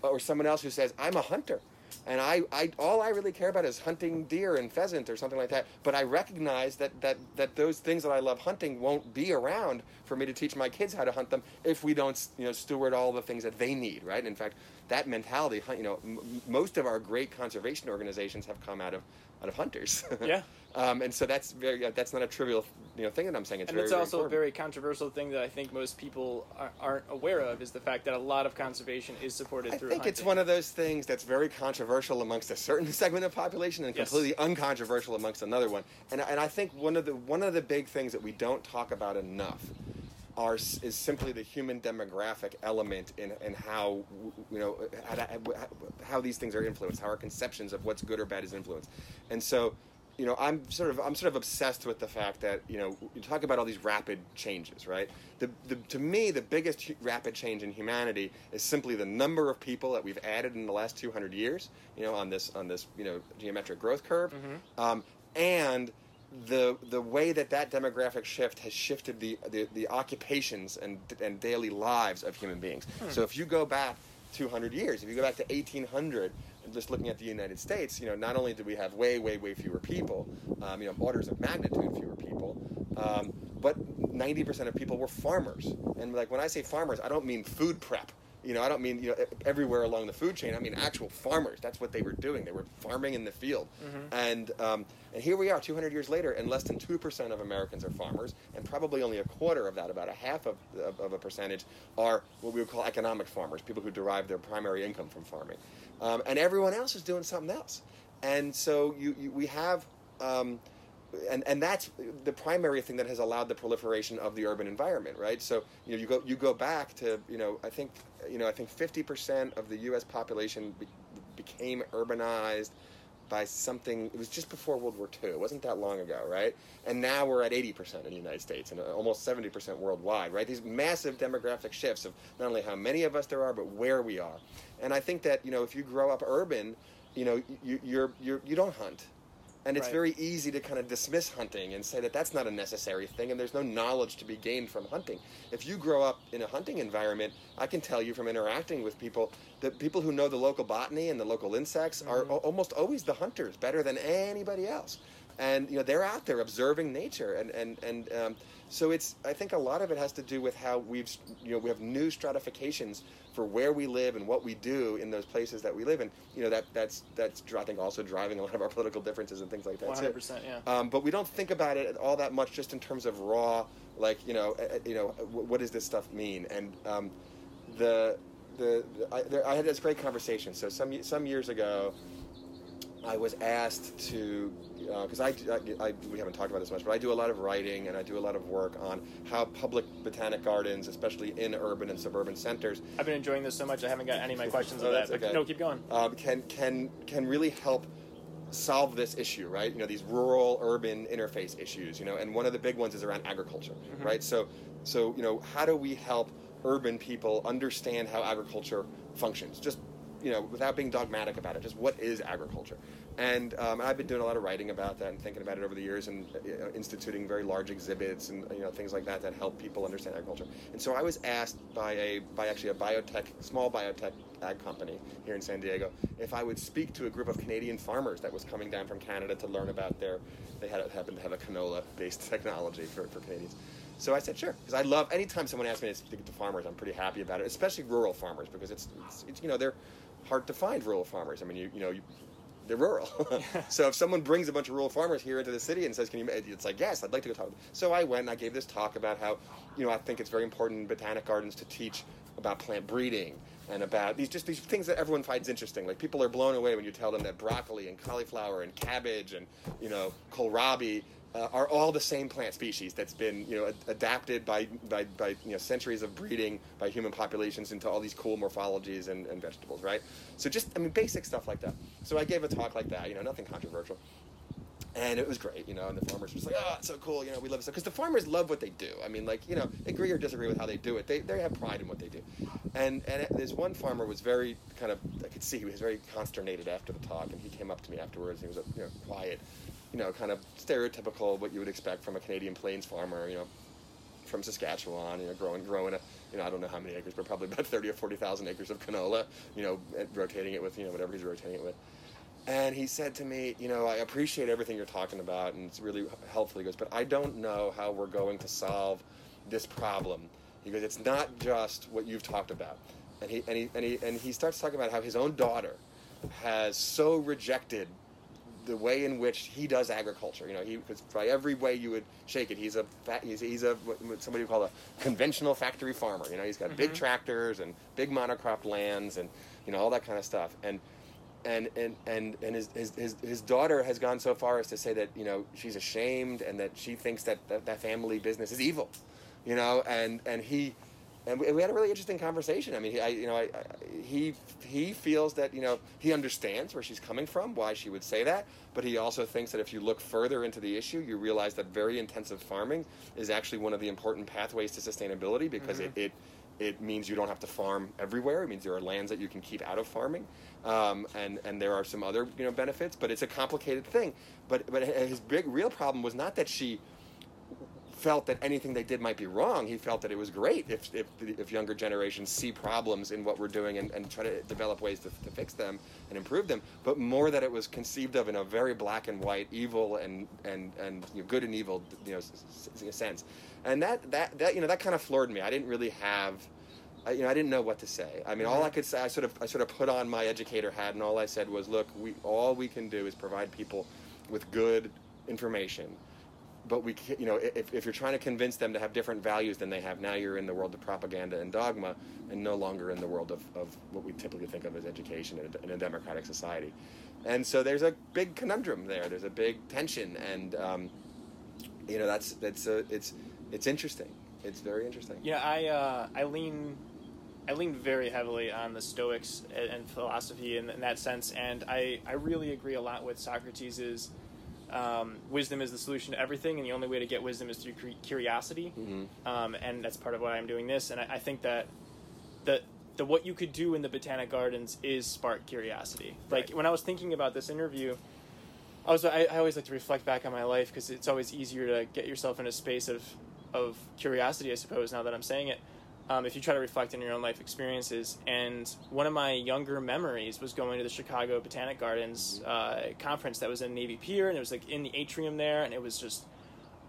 or someone else who says I'm a hunter and I, I all I really care about is hunting deer and pheasant or something like that. But I recognize that, that, that those things that I love hunting won't be around for me to teach my kids how to hunt them if we don't you know steward all the things that they need, right? In fact, that mentality, you know, m- most of our great conservation organizations have come out of out of hunters. Yeah. um, and so that's very that's not a trivial you know thing that I'm saying. It's and very, it's also very a very controversial thing that I think most people are, aren't aware of is the fact that a lot of conservation is supported I through. think hunting. it's one of those things that's very controversial amongst a certain segment of population and Yes. completely uncontroversial amongst another one. And and I think one of the one of the big things that we don't talk about enough are is simply the human demographic element in, in how you know how, how these things are influenced, how our conceptions of what's good or bad is influenced, and so you know I'm sort of I'm sort of obsessed with the fact that you know you talk about all these rapid changes, right? The, the to me the biggest rapid change in humanity is simply the number of people that we've added in the last 200 years, you know, on this on this you know geometric growth curve, um, and the the way that that demographic shift has shifted the the, the occupations and and daily lives of human beings. So if you go back 200 years, if you go back to 1800, just looking at the United States, you know, not only do we have way way way fewer people, um, you know, orders of magnitude fewer people, um, but 90% of people were farmers. And like when I say farmers, I don't mean food prep. You know, I don't mean you know everywhere along the food chain. I mean actual farmers. That's what they were doing. They were farming in the field. And um, and here we are, 200 years later, and less than two percent of Americans are farmers, and probably only a quarter of that, about a half of, of, of a percentage, are what we would call economic farmers, people who derive their primary income from farming. Um, and everyone else is doing something else. And so you, you we have. Um, and and that's the primary thing that has allowed the proliferation of the urban environment, right? So you know you go you go back to you know I think you know I think fifty percent of the U.S. population be, became urbanized by something. It was just before World War II. It wasn't that long ago, right? And now we're at eighty percent in the United States and uh, almost seventy percent worldwide, right? These massive demographic shifts of not only how many of us there are, but where we are. And I think that you know if you grow up urban, you know you you're, you're you don't hunt and it's Right. very easy to kind of dismiss hunting and say that that's not a necessary thing and there's no knowledge to be gained from hunting. If you grow up in a hunting environment, I can tell you from interacting with people that people who know the local botany and the local insects are mm-hmm. al- almost always the hunters, better than anybody else. And you know they're out there observing nature, and and and um, so it's. I think a lot of it has to do with how we've you know we have new stratifications for where we live and what we do in those places that we live in. You know that that's that's I think also driving a lot of our political differences and things like that. Hundred percent. Yeah. Um, but we don't think about it all that much, just in terms of raw, like you know, uh, you know, what does this stuff mean? And um, the the, the I, there, I had this great conversation. So some some years ago, I was asked to because I, I, I, we haven't talked about this much, but I do a lot of writing and I do a lot of work on how public botanic gardens, especially in urban and suburban centers, I've been enjoying this so much. I haven't got any of my questions on that. okay. no, keep going. um, can can can really help solve this issue, right? You know, these rural urban interface issues, you know, and one of the big ones is around agriculture, right? So so you know, how do we help urban people understand how agriculture functions? Just you know, without being dogmatic about it, just what is agriculture? And um, I've been doing a lot of writing about that and thinking about it over the years, and you know, instituting very large exhibits and you know things like that that help people understand agriculture. And so I was asked by a by actually a biotech, small biotech ag company here in San Diego, if I would speak to a group of Canadian farmers that was coming down from Canada to learn about their. They had happened to have a canola-based technology for, for Canadians. So I said sure, because I love anytime someone asks me to speak to farmers, I'm pretty happy about it, especially rural farmers, because it's, it's, it's you know they're hard to find rural farmers. I mean, you you know you, they're rural. so if someone brings a bunch of rural farmers here into the city and says, "Can you?" It's like, yes, I'd like to go talk. So I went and I gave this talk about how, you know, I think it's very important in botanic gardens to teach about plant breeding and about these just these things that everyone finds interesting. Like people are blown away when you tell them that broccoli and cauliflower and cabbage and you know kohlrabi uh, are all the same plant species that's been you know ad- adapted by, by, by you know centuries of breeding by human populations into all these cool morphologies and, and vegetables, right? So just I mean basic stuff like that. So I gave a talk like that, you know, nothing controversial. And it was great, you know, and the farmers were just like, oh, it's so cool, you know, we love it. Because the farmers love what they do. I mean, like, you know, agree or disagree with how they do it. They, they have pride in what they do. And and this one farmer was very kind of, I could see he was very consternated after the talk. And he came up to me afterwards. and He was, you know, quiet, you know, kind of stereotypical what you would expect from a Canadian Plains farmer, you know, from Saskatchewan, you know, growing, growing a, you know, I don't know how many acres, but probably about 30 or 40,000 acres of canola, you know, rotating it with, you know, whatever he's rotating it with. And he said to me, you know, I appreciate everything you're talking about, and it's really helpful. He goes, but I don't know how we're going to solve this problem. He goes, it's not just what you've talked about. And he, and he, and he, and he starts talking about how his own daughter has so rejected the way in which he does agriculture. You know, he because by every way you would shake it, he's a he's, he's a what somebody would call a conventional factory farmer. You know, he's got big mm-hmm. tractors and big monocrop lands and you know all that kind of stuff. And and and and and his, his his his daughter has gone so far as to say that you know she's ashamed and that she thinks that that, that family business is evil. You know, and and he. And we we had a really interesting conversation. I mean, he, I, you know, I, I, he he feels that you know he understands where she's coming from, why she would say that, but he also thinks that if you look further into the issue, you realize that very intensive farming is actually one of the important pathways to sustainability because it, it it means you don't have to farm everywhere. It means there are lands that you can keep out of farming, um, and and there are some other you know benefits. But it's a complicated thing. But but his big real problem was not that she felt that anything they did might be wrong. He felt that it was great if, if, if younger generations see problems in what we're doing and, and try to develop ways to, to fix them and improve them, but more that it was conceived of in a very black and white, evil and, and, and you know, good and evil you know, sense. And that, that, that, you know, that kind of floored me. I didn't really have, I, you know, I didn't know what to say. I mean, all mm-hmm. I could say, I sort of, I sort of put on my educator hat, and all I said was, "Look, we all we can do is provide people with good information, but we, you know, if, if you're trying to convince them to have different values than they have now, you're in the world of propaganda and dogma, and no longer in the world of, of what we typically think of as education in a, in a democratic society. And so there's a big conundrum there. There's a big tension, and um, you know, that's that's a, it's it's interesting. It's very interesting. Yeah, I uh, I lean I lean very heavily on the Stoics and, philosophy in, in that sense, and I, I really agree a lot with Socrates' um, wisdom is the solution to everything, and the only way to get wisdom is through cur- curiosity, Mhm. um, and that's part of why I'm doing this. And I, I think that the the what you could do in the Botanic Gardens is spark curiosity. Like Right. when I was thinking about this interview. I was I, I always like to reflect back on my life because it's always easier to get yourself in a space of of curiosity, I suppose. Now that I'm saying it, um, if you try to reflect on your own life experiences, and one of my younger memories was going to the Chicago Botanic Gardens uh, conference that was in Navy Pier, and it was like in the atrium there, and it was just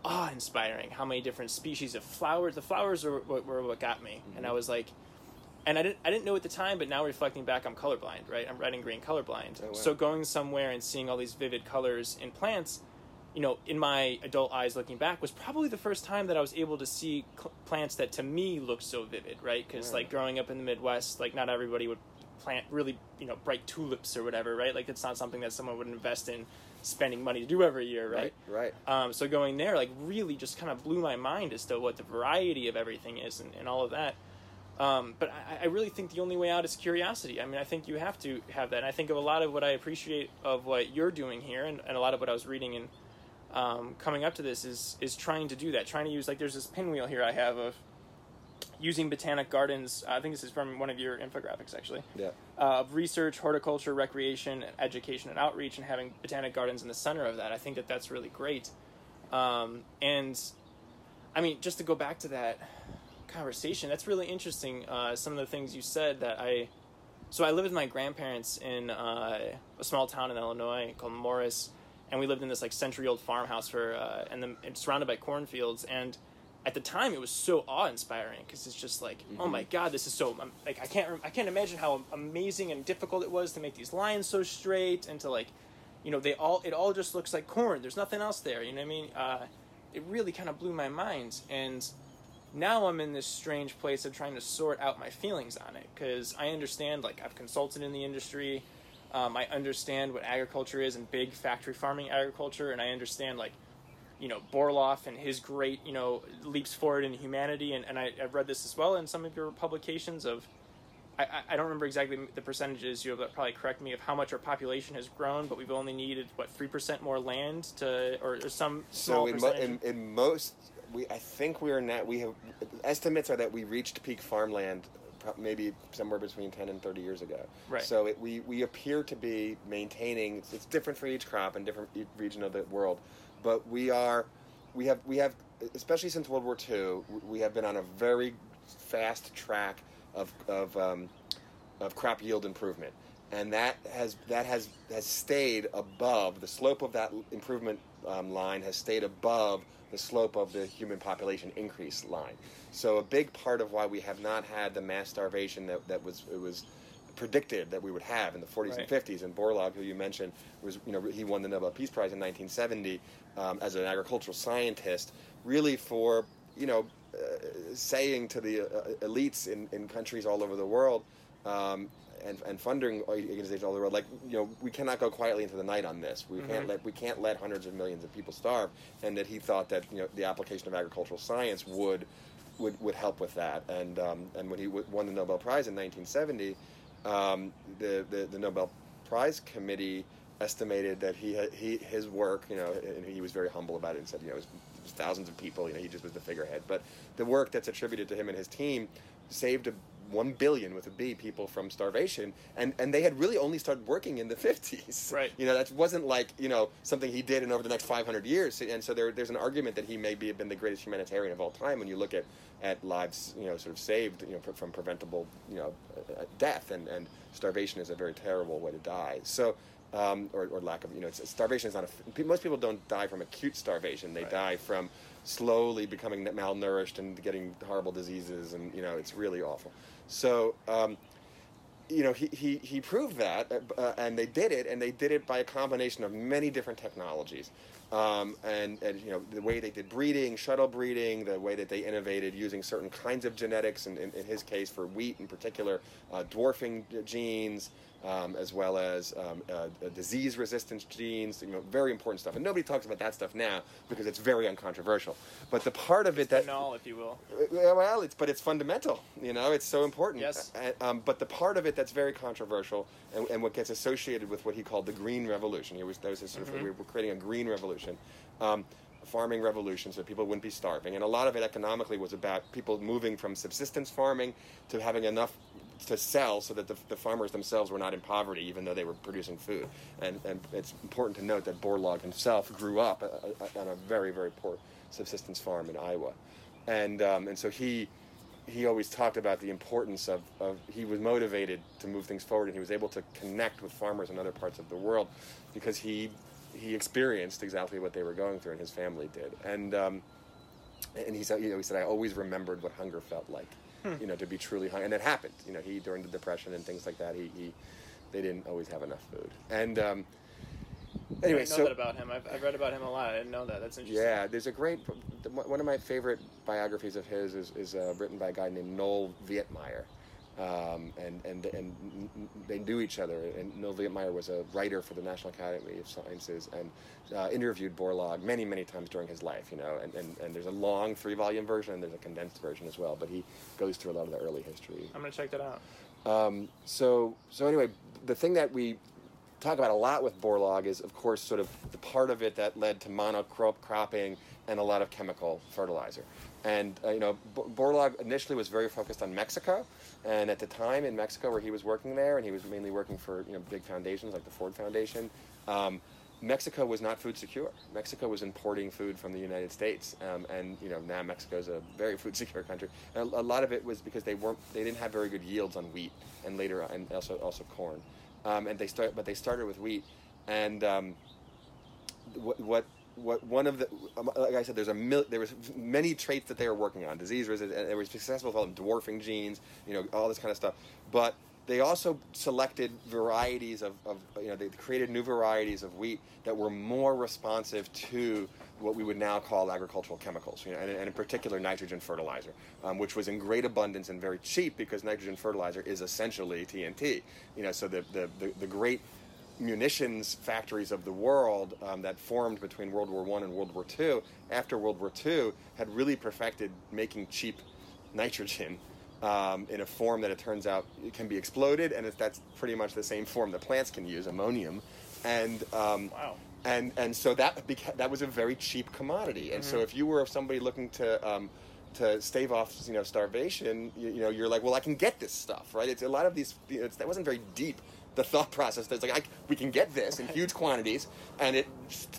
awe-inspiring how many different species of flowers. The flowers were, were, were what got me, and I was like. And I didn't, I didn't know at the time, but now reflecting back, I'm colorblind, right? I'm red and green colorblind. Oh, wow. So going somewhere and seeing all these vivid colors in plants, you know, in my adult eyes looking back, was probably the first time that I was able to see cl- plants that to me looked so vivid, right? Because Yeah. like growing up in the Midwest, like not everybody would plant really, you know, bright tulips or whatever, right? Like it's not something that someone would invest in spending money to do every year, right? Right. Um, so going there, like, really just kind of blew my mind as to what the variety of everything is and, and all of that. Um, but I, I really think the only way out is curiosity. I mean, I think you have to have that. And I think of a lot of what I appreciate of what you're doing here, and, and a lot of what I was reading and um, coming up to this is is trying to do that. Trying to use like there's this pinwheel here I have of using botanic gardens. I think this is from one of your infographics actually Yeah. uh, of research, horticulture, recreation, education, and outreach, and having botanic gardens in the center of that. I think that that's really great. Um, and I mean, just to go back to that conversation, that's really interesting. Uh, some of the things you said that I. So I lived with my grandparents in uh, a small town in Illinois called Morris, and we lived in this like century-old farmhouse for, uh, and then it's surrounded by cornfields. And at the time, it was so awe-inspiring because it's just like, oh my god, this is so um, like I can't I can't imagine how amazing and difficult it was to make these lines so straight and to like, you know, they all it all just looks like corn. There's nothing else there. You know what I mean? Uh, it really kind of blew my mind and now I'm in this strange place of trying to sort out my feelings on it because I understand, like, I've consulted in the industry. Um, I understand what agriculture is and big factory farming agriculture, and I understand, like, you know, Borlaug and his great, you know, leaps forward in humanity. And, and I, I've read this as well in some of your publications of, I, I- don't remember exactly the percentages, you'll probably correct me, of how much our population has grown, but we've only needed, what, 3% more land to, or, or some small So in, mo- in, in most, we I think we are now we have estimates are that we reached peak farmland maybe somewhere between 10 and 30 years ago. Right. So it, we we appear to be maintaining. It's different for each crop and different each region of the world, but we are we have we have especially since World War II we have been on a very fast track of of um, of crop yield improvement, and that has that has has stayed above the slope of that improvement um, line has stayed above the slope of the human population increase line. So a big part of why we have not had the mass starvation that, that was it was predicted that we would have in the 40s Right. and 50s. And Borlaug, who you mentioned, was you know he won the Nobel Peace Prize in 1970 um, as an agricultural scientist, really for you know uh, saying to the uh, elites in, in countries all over the world. Um, and, and funding organizations all over the world, like you know, we cannot go quietly into the night on this. We can't Mhm. let we can't let hundreds of millions of people starve. And that he thought that you know the application of agricultural science would would, would help with that. And um, and when he w- won the Nobel Prize in 1970, um, the, the the Nobel Prize committee estimated that he he his work, you know, and he was very humble about it and said, you know, it was, it was thousands of people, you know, he just was the figurehead. But the work that's attributed to him and his team saved a one billion with a B people from starvation, and and they had really only started working in the fifties. Right. You know, that wasn't like you know something he did in over the next five hundred years. And so there, there's an argument that he may be have been the greatest humanitarian of all time when you look at at lives you know sort of saved you know from preventable you know uh, uh, death and and starvation is a very terrible way to die. So. Um, or, or lack of, you know, it's, starvation is not a. Most people don't die from acute starvation. They Right. die from slowly becoming malnourished and getting horrible diseases, and you know, it's really awful. So, um, you know, he, he, he proved that, uh, uh, and they did it, and they did it by a combination of many different technologies. Um, and, and, you know, the way they did breeding, shuttle breeding, the way that they innovated using certain kinds of genetics, and in, in his case for wheat in particular, uh, dwarfing genes, um, as well as um, uh, uh, disease resistance genes, you know, very important stuff. And nobody talks about that stuff now because it's very uncontroversial. But the part of it that Null, if you will. uh, Well, it's but it's fundamental. You know, it's so important. Yes. Uh, um, but the part of it that's very controversial, and, and what gets associated with what he called the Green Revolution. He was that was his sort of we were creating a green revolution. Um, farming revolution so people wouldn't be starving and a lot of it economically was about people moving from subsistence farming to having enough to sell so that the, the farmers themselves were not in poverty even though they were producing food. And, and it's important to note that Borlaug himself grew up uh, uh, on a very very poor subsistence farm in Iowa. And um, and so he he always talked about the importance of, of he was motivated to move things forward and he was able to connect with farmers in other parts of the world because he he experienced exactly what they were going through and his family did. And um, and he said you know he said I always remembered what hunger felt like you know to be truly hungry and it happened you know he during the depression and things like that he, he they didn't always have enough food and um, Anyway, I didn't know so that about him. I've, I've read about him a lot. I didn't know that. That's interesting. yeah, there's a great one of my favorite biographies of his is, is uh, written by a guy named Noel Vietmeyer. Um, and, and and they knew each other. And Noel Vietmeyer was a writer for the National Academy of Sciences and uh, interviewed Borlaug many, many times during his life. You know, and, and, and there's a long three-volume version and there's a condensed version as well. But he goes through a lot of the early history. I'm gonna check that out. Um, so so anyway, the thing that we talk about a lot with Borlaug is, of course, sort of the part of it that led to monocrop cropping and a lot of chemical fertilizer. And uh, you know, B- Borlaug initially was very focused on Mexico, and at the time in Mexico where he was working there, and he was mainly working for you know big foundations like the Ford Foundation. Um, Mexico was not food secure. Mexico was importing food from the United States, um, and you know now Mexico is a very food secure country. And a, a lot of it was because they weren't, they didn't have very good yields on wheat, and later and also also corn. Um, and they start, but they started with wheat, and um, what, what what one of the um, like I said, there's a mil, there was many traits that they were working on, disease resistance, and they were successful with all them dwarfing genes, you know, all this kind of stuff. But they also selected varieties of, of you know they created new varieties of wheat that were more responsive to what we would now call agricultural chemicals, you know, and, and in particular nitrogen fertilizer, um, which was in great abundance and very cheap because nitrogen fertilizer is essentially TNT. You know, so the the, the, the great munitions factories of the world um, that formed between World War One and World War Two, after World War Two, had really perfected making cheap nitrogen um, in a form that it turns out it can be exploded, and it, that's pretty much the same form that plants can use, ammonium. And um, Wow. and and so that beca- that was a very cheap commodity. And so if you were somebody looking to um, to stave off you know starvation, you, you know you're like, well, I can get this stuff, right? It's a lot of these. You know, it's, that wasn't very deep. The thought process that's like I, we can get this in huge quantities, and it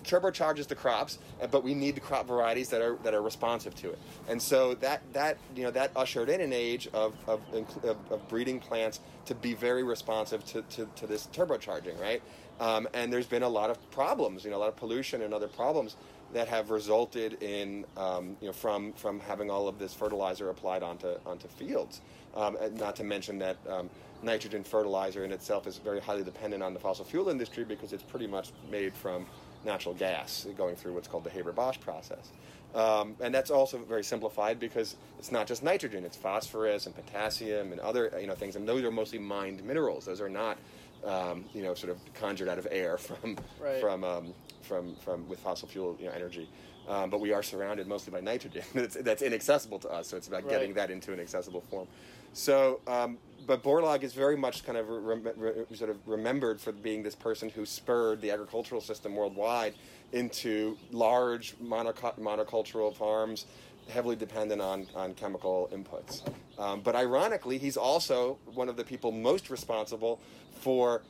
turbocharges the crops, but we need the crop varieties that are that are responsive to it. And so that that you know that ushered in an age of of, of, of breeding plants to be very responsive to, to, to this turbocharging, right? Um, and there's been a lot of problems, you know, a lot of pollution and other problems that have resulted in, um, you know, from from having all of this fertilizer applied onto onto fields. Um, not to mention that um, nitrogen fertilizer in itself is very highly dependent on the fossil fuel industry because it's pretty much made from natural gas going through what's called the Haber-Bosch process. Um, and that's also very simplified because it's not just nitrogen; it's phosphorus and potassium and other you know things. And those are mostly mined minerals. Those are not um, you know sort of conjured out of air from Right. from um, from from with fossil fuel you know energy. Um, but we are surrounded mostly by nitrogen that's, that's inaccessible to us. So it's about Right. getting that into an accessible form. So, um, but Borlaug is very much kind of re- re- sort of remembered for being this person who spurred the agricultural system worldwide into large monocu- monocultural farms, heavily dependent on, on chemical inputs. Um, but ironically, he's also one of the people most responsible for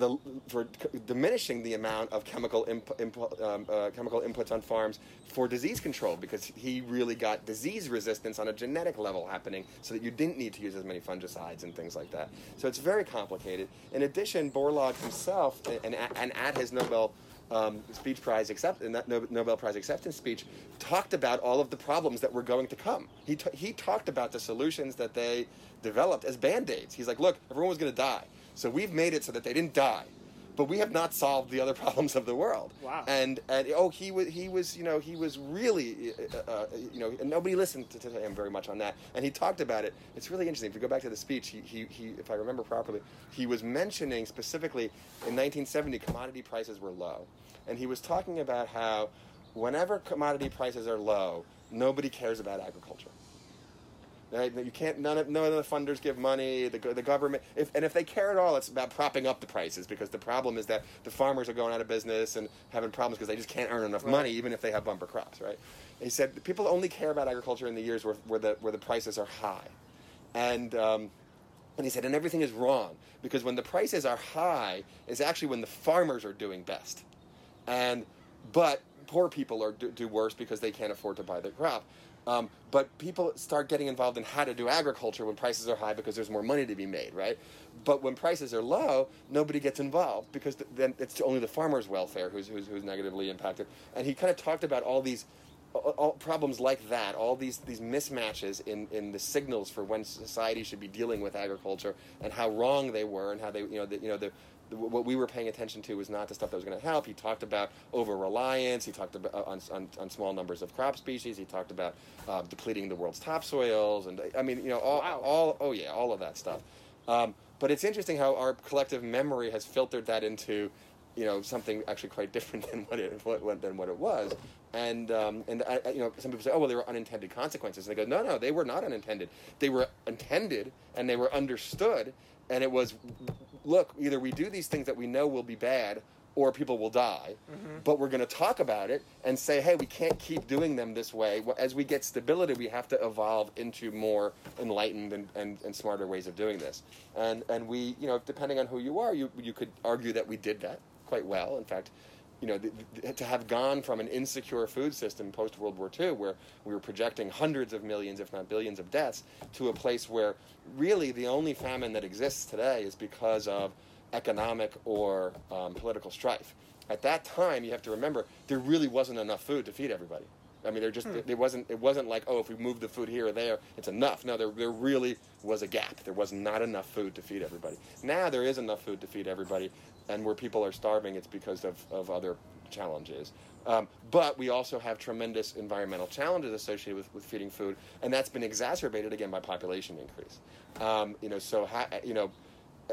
the for diminishing the amount of chemical imp, imp, um, uh, chemical inputs on farms for disease control because he really got disease resistance on a genetic level happening so that you didn't need to use as many fungicides and things like that. So it's very complicated. In addition, Borlaug himself and, and at his Nobel um, speech prize accept in that Nobel Prize acceptance speech talked about all of the problems that were going to come. He t- he talked about the solutions that they developed as band-aids. He's like, look, everyone was going to die, so we've made it so that they didn't die. But we have not solved the other problems of the world. Wow. And and oh, he was he was you know he was really uh, uh, you know and nobody listened to, to him very much on that. And he talked about it. It's really interesting. If you go back to the speech, he, he, he if I remember properly, he was mentioning specifically in 1970 commodity prices were low, and he was talking about how whenever commodity prices are low, nobody cares about agriculture. Right? You can't. None of none of the funders give money. The, the government, if, and if they care at all, it's about propping up the prices because the problem is that the farmers are going out of business and having problems because they just can't earn enough Right. money, even if they have bumper crops. Right? He said people only care about agriculture in the years where, where the where the prices are high, and um, and he said, and everything is wrong because when the prices are high, is actually when the farmers are doing best, and but poor people are do, do worse because they can't afford to buy their crop. Um, but people start getting involved in how to do agriculture when prices are high because there's more money to be made, right? But when prices are low, nobody gets involved because th- then it's only the farmer's welfare who's, who's, who's negatively impacted. And he kind of talked about all these all, problems like that, all these these mismatches in in the signals for when society should be dealing with agriculture and how wrong they were and how they you know the, you know the what we were paying attention to was not the stuff that was going to help. He talked about over reliance. He talked about on, on, on, small numbers of crop species. He talked about uh, depleting the world's topsoils, and I mean, you know, all, wow. all oh yeah, all of that stuff. Um, but it's interesting how our collective memory has filtered that into, you know, something actually quite different than what it what, than what it was. And um, and I, you know, some people say, oh well, there were unintended consequences. And they go, no, no, they were not unintended. They were intended and they were understood. And it was look, either we do these things that we know will be bad or people will die. Mm-hmm. But we're going to talk about it and say, hey, we can't keep doing them this way. As we get stability, we have to evolve into more enlightened and, and, and smarter ways of doing this. And, and we, you know, depending on who you are, you, you could argue that we did that quite well. In fact, you know, the, the, to have gone from an insecure food system post World War II, where we were projecting hundreds of millions, if not billions, of deaths, to a place where really the only famine that exists today is because of economic or um, political strife. At that time, you have to remember there really wasn't enough food to feed everybody. I mean, there just hmm. it wasn't it wasn't like oh if we move the food here or there it's enough. No, there there really was a gap. There was not enough food to feed everybody. Now there is enough food to feed everybody, and where people are starving, it's because of, of other challenges. Um, but we also have tremendous environmental challenges associated with, with feeding food, and that's been exacerbated again by population increase. Um, you know, so ha- you know,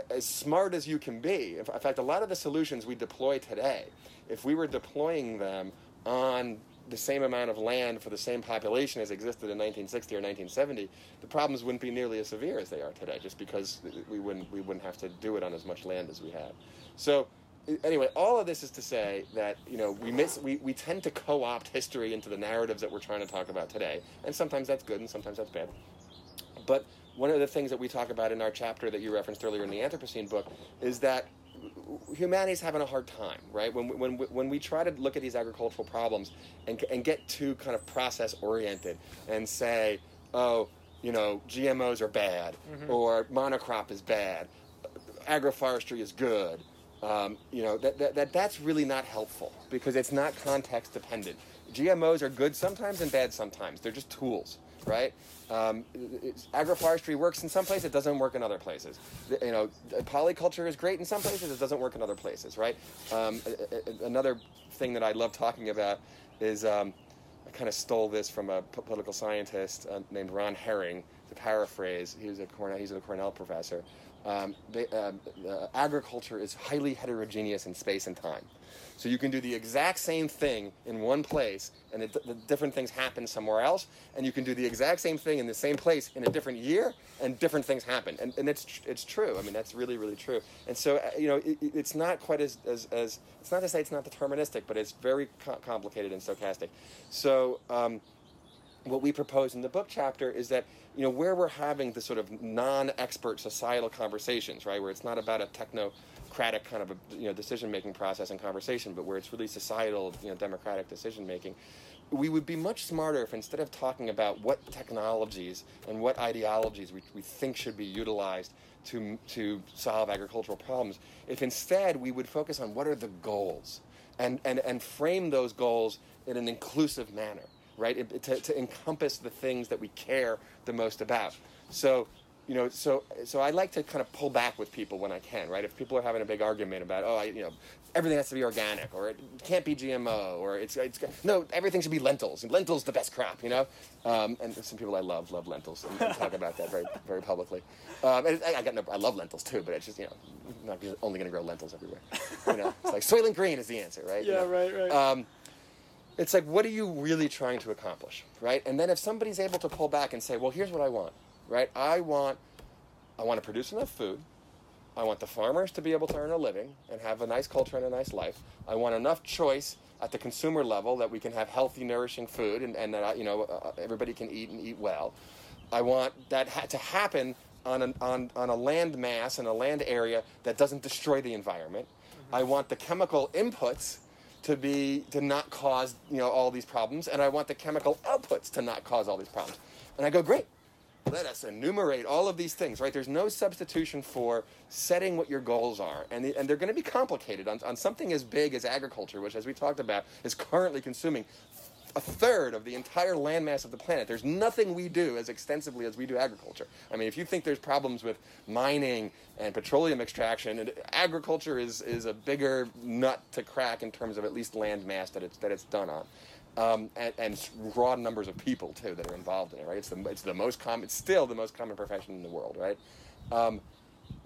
as smart as you can be. In fact, a lot of the solutions we deploy today, if we were deploying them on the same amount of land for the same population as existed in 1960 or 1970, the problems wouldn't be nearly as severe as they are today, just because we wouldn't we wouldn't have to do it on as much land as we have. So anyway, all of this is to say that you know we miss we, we tend to co-opt history into the narratives that we're trying to talk about today, and sometimes that's good and sometimes that's bad. But one of the things that we talk about in our chapter that you referenced earlier in the Anthropocene book is that humanity's having a hard time, right? When, we, when, when we try to look at these agricultural problems and, and get too kind of process oriented and say, oh, you know, GMOs are bad mm-hmm. or monocrop is bad, agroforestry is good, um, you know, that, that, that, that's really not helpful because it's not context dependent. GMOs are good sometimes and bad sometimes. They're just tools right? Um, agroforestry works in some places, it doesn't work in other places. You know, polyculture is great in some places, it doesn't work in other places, right? Um, another thing that I love talking about is um, I kind of stole this from a political scientist uh, named Ron Herring. To paraphrase, he was a Cornell, he's a Cornell professor. Um, they, uh, uh, agriculture is highly heterogeneous in space and time. So you can do the exact same thing in one place, and it, the different things happen somewhere else. And you can do the exact same thing in the same place in a different year, and different things happen. And, and it's it's true. I mean, that's really really true. And so uh, you know, it, it's not quite as, as, as it's not to say it's not deterministic, but it's very co- complicated and stochastic. So. Um, what we propose in the book chapter is that you know where we're having the sort of non-expert societal conversations right where it's not about a techno democratic kind of a you know decision making process and conversation, but where it's really societal, you know, democratic decision making. We would be much smarter if instead of talking about what technologies and what ideologies we, we think should be utilized to, to solve agricultural problems, if instead we would focus on what are the goals and, and, and frame those goals in an inclusive manner, right? It, to, to encompass the things that we care the most about. So you know, so so I like to kind of pull back with people when I can, right? If people are having a big argument about, oh, I, you know, everything has to be organic, or it can't be GMO, or it's it's no, everything should be lentils, and lentils the best crop, you know. Um, and some people I love love lentils and, and talk about that very very publicly. Um, and I, I got no, I love lentils too, but it's just you know, not only going to grow lentils everywhere. You know, it's like Soylent Green is the answer, right? Yeah, you know? right, right. Um, it's like, what are you really trying to accomplish, right? And then if somebody's able to pull back and say, well, here's what I want right? I want I want to produce enough food. I want the farmers to be able to earn a living and have a nice culture and a nice life. I want enough choice at the consumer level that we can have healthy, nourishing food and, and that you know uh, everybody can eat and eat well. I want that ha- to happen on, an, on, on a land mass and a land area that doesn't destroy the environment. Mm-hmm. I want the chemical inputs to be to not cause you know all these problems, and I want the chemical outputs to not cause all these problems. And I go, great. Let us enumerate all of these things, right? There's no substitution for setting what your goals are. And, the, and they're going to be complicated on, on something as big as agriculture, which, as we talked about, is currently consuming a third of the entire landmass of the planet. There's nothing we do as extensively as we do agriculture. I mean, if you think there's problems with mining and petroleum extraction, and agriculture is, is a bigger nut to crack in terms of at least land mass that it's, that it's done on. Um, and, and raw numbers of people too that are involved in it, right? It's the, it's the most common, it's still the most common profession in the world, right? Um,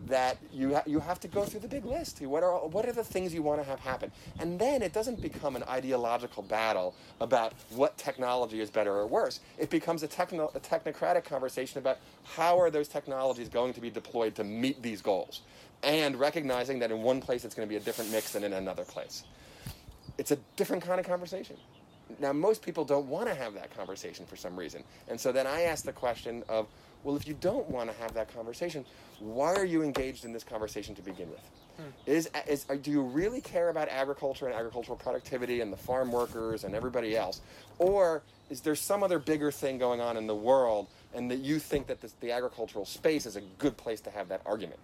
that you ha- you have to go through the big list. What are what are the things you want to have happen? And then it doesn't become an ideological battle about what technology is better or worse. It becomes a, techno- a technocratic conversation about how are those technologies going to be deployed to meet these goals, and recognizing that in one place it's going to be a different mix than in another place. It's a different kind of conversation. Now, most people don't want to have that conversation for some reason, and so then I ask the question of well, if you don't want to have that conversation, why are you engaged in this conversation to begin with? Hmm. Is, is, do you really care about agriculture and agricultural productivity and the farm workers and everybody else? Or is there some other bigger thing going on in the world and that you think that this, the agricultural space is a good place to have that argument?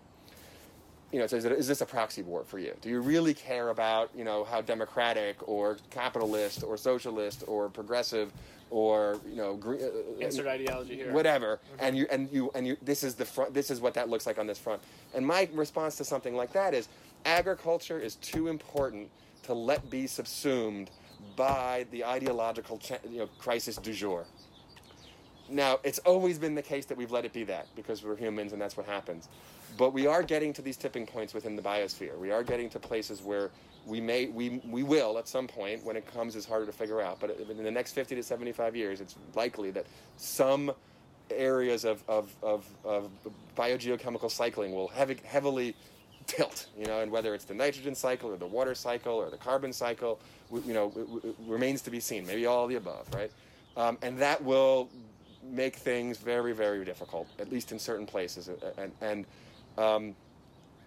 You know, so is, it, is, this a proxy war for you? Do you really care about, you know, how democratic or capitalist or socialist or progressive or you know green, uh, uh, insert ideology here. whatever? Mm-hmm. and you and you and you this is the front this is what that looks like on this front. And my response to something like that is agriculture is too important to let be subsumed by the ideological you know, crisis du jour. Now it's always been the case that we've let it be that because we're humans and that's what happens but we are getting to these tipping points within the biosphere. We are getting to places where we may we we will at some point when it comes is harder to figure out. But in the next 50 to 75 years it's likely that some areas of, of, of, of biogeochemical cycling will heavy, heavily tilt you know and whether it's the nitrogen cycle or the water cycle or the carbon cycle you know remains to be seen. Maybe all the above right? Um, and that will make things very very difficult at least in certain places. And, and um,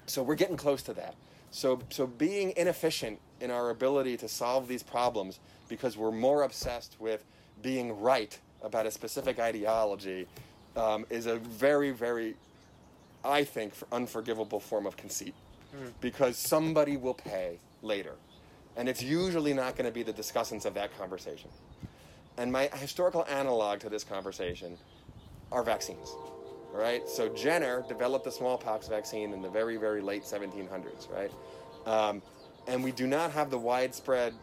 so we're getting close to that so, so being inefficient in our ability to solve these problems because we're more obsessed with being right about a specific ideology um, is a very, very, I think, unforgivable form of conceit. Mm. Because somebody will pay later. And it's usually not going to be the discussants of that conversation. And my historical analog to this conversation are vaccines right? So Jenner developed the smallpox vaccine in the very, very late 1700s, right? Um, and we do not have the widespread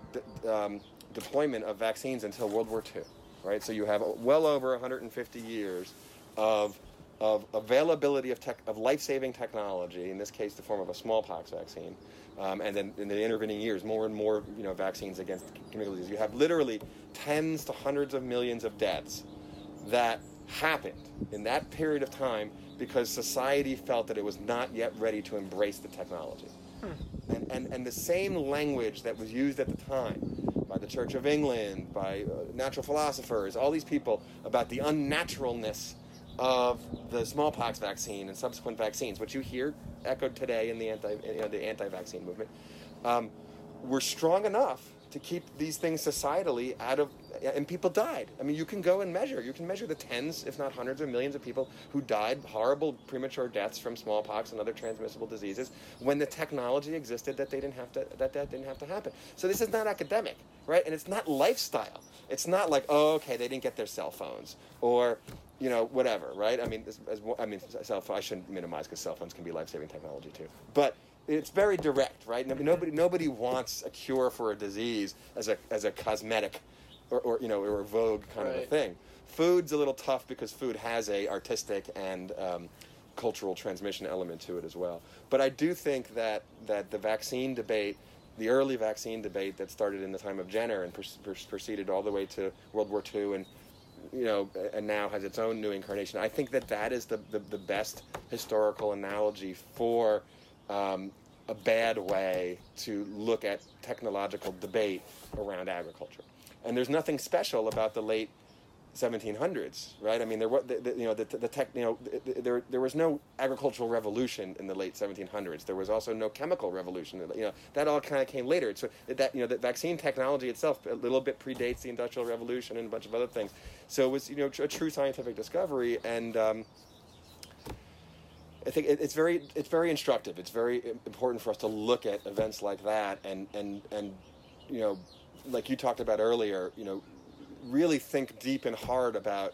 um, deployment of vaccines until World War II, right? So you have well over 150 years of of availability of, tech, of life-saving technology, in this case, the form of a smallpox vaccine, um, and then in the intervening years, more and more you know vaccines against communicable disease. You have literally tens to hundreds of millions of deaths that happened in that period of time because society felt that it was not yet ready to embrace the technology. Hmm. And, and, and the same language that was used at the time by the Church of England, by uh, natural philosophers, all these people about the unnaturalness of the smallpox vaccine and subsequent vaccines, which you hear echoed today in the anti you know, the anti-vaccine movement, um, were strong enough to keep these things societally out of and people died. I mean, you can go and measure. You can measure the tens, if not hundreds of millions of people who died horrible premature deaths from smallpox and other transmissible diseases when the technology existed that they didn't have to that that didn't have to happen. So this is not academic, right? And it's not lifestyle. It's not like, oh, okay, they didn't get their cell phones or you know, whatever, right? I mean, as, as, I mean, cell phone, I shouldn't minimize because cell phones can be life-saving technology too. But it's very direct, right? Nobody nobody wants a cure for a disease as a as a cosmetic, or, or you know, or a vogue kind right. of a thing. Food's a little tough because food has a artistic and um, cultural transmission element to it as well. But I do think that that the vaccine debate, the early vaccine debate that started in the time of Jenner and proceeded all the way to World War II and you know, and now has its own new incarnation. I think that that is the, the, the best historical analogy for um, a bad way to look at technological debate around agriculture. And there's nothing special about the late 1700s, right? I mean, there was, the, the, you know, the, the tech, you know, there, there was no agricultural revolution in the late 1700s. There was also no chemical revolution. You know, that all kind of came later. So that, you know, the vaccine technology itself a little bit predates the Industrial Revolution and a bunch of other things. So it was, you know, a true scientific discovery, and um, I think it's very it's very instructive. It's very important for us to look at events like that and and and you know, like you talked about earlier, you know, really think deep and hard about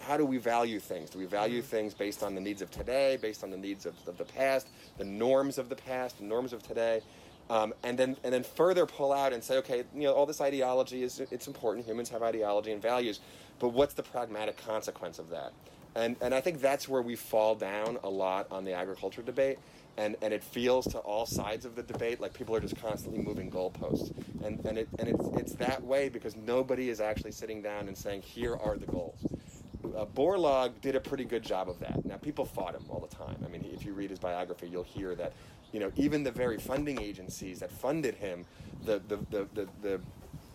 how do we value things? Do we value Mm-hmm. things based on the needs of today, based on the needs of, of the past, the norms of the past, the norms of today? Um, and then and then further pull out and say, okay, you know, all this ideology is it's important. Humans have ideology and values, but what's the pragmatic consequence of that? And and I think that's where we fall down a lot on the agriculture debate. And, and it feels to all sides of the debate like people are just constantly moving goalposts, and and it and it's it's that way because nobody is actually sitting down and saying here are the goals uh, Borlaug did a pretty good job of that. Now, people fought him all the time. I mean, if you read his biography, you'll hear that, you know, even the very funding agencies that funded him, the the the the, the,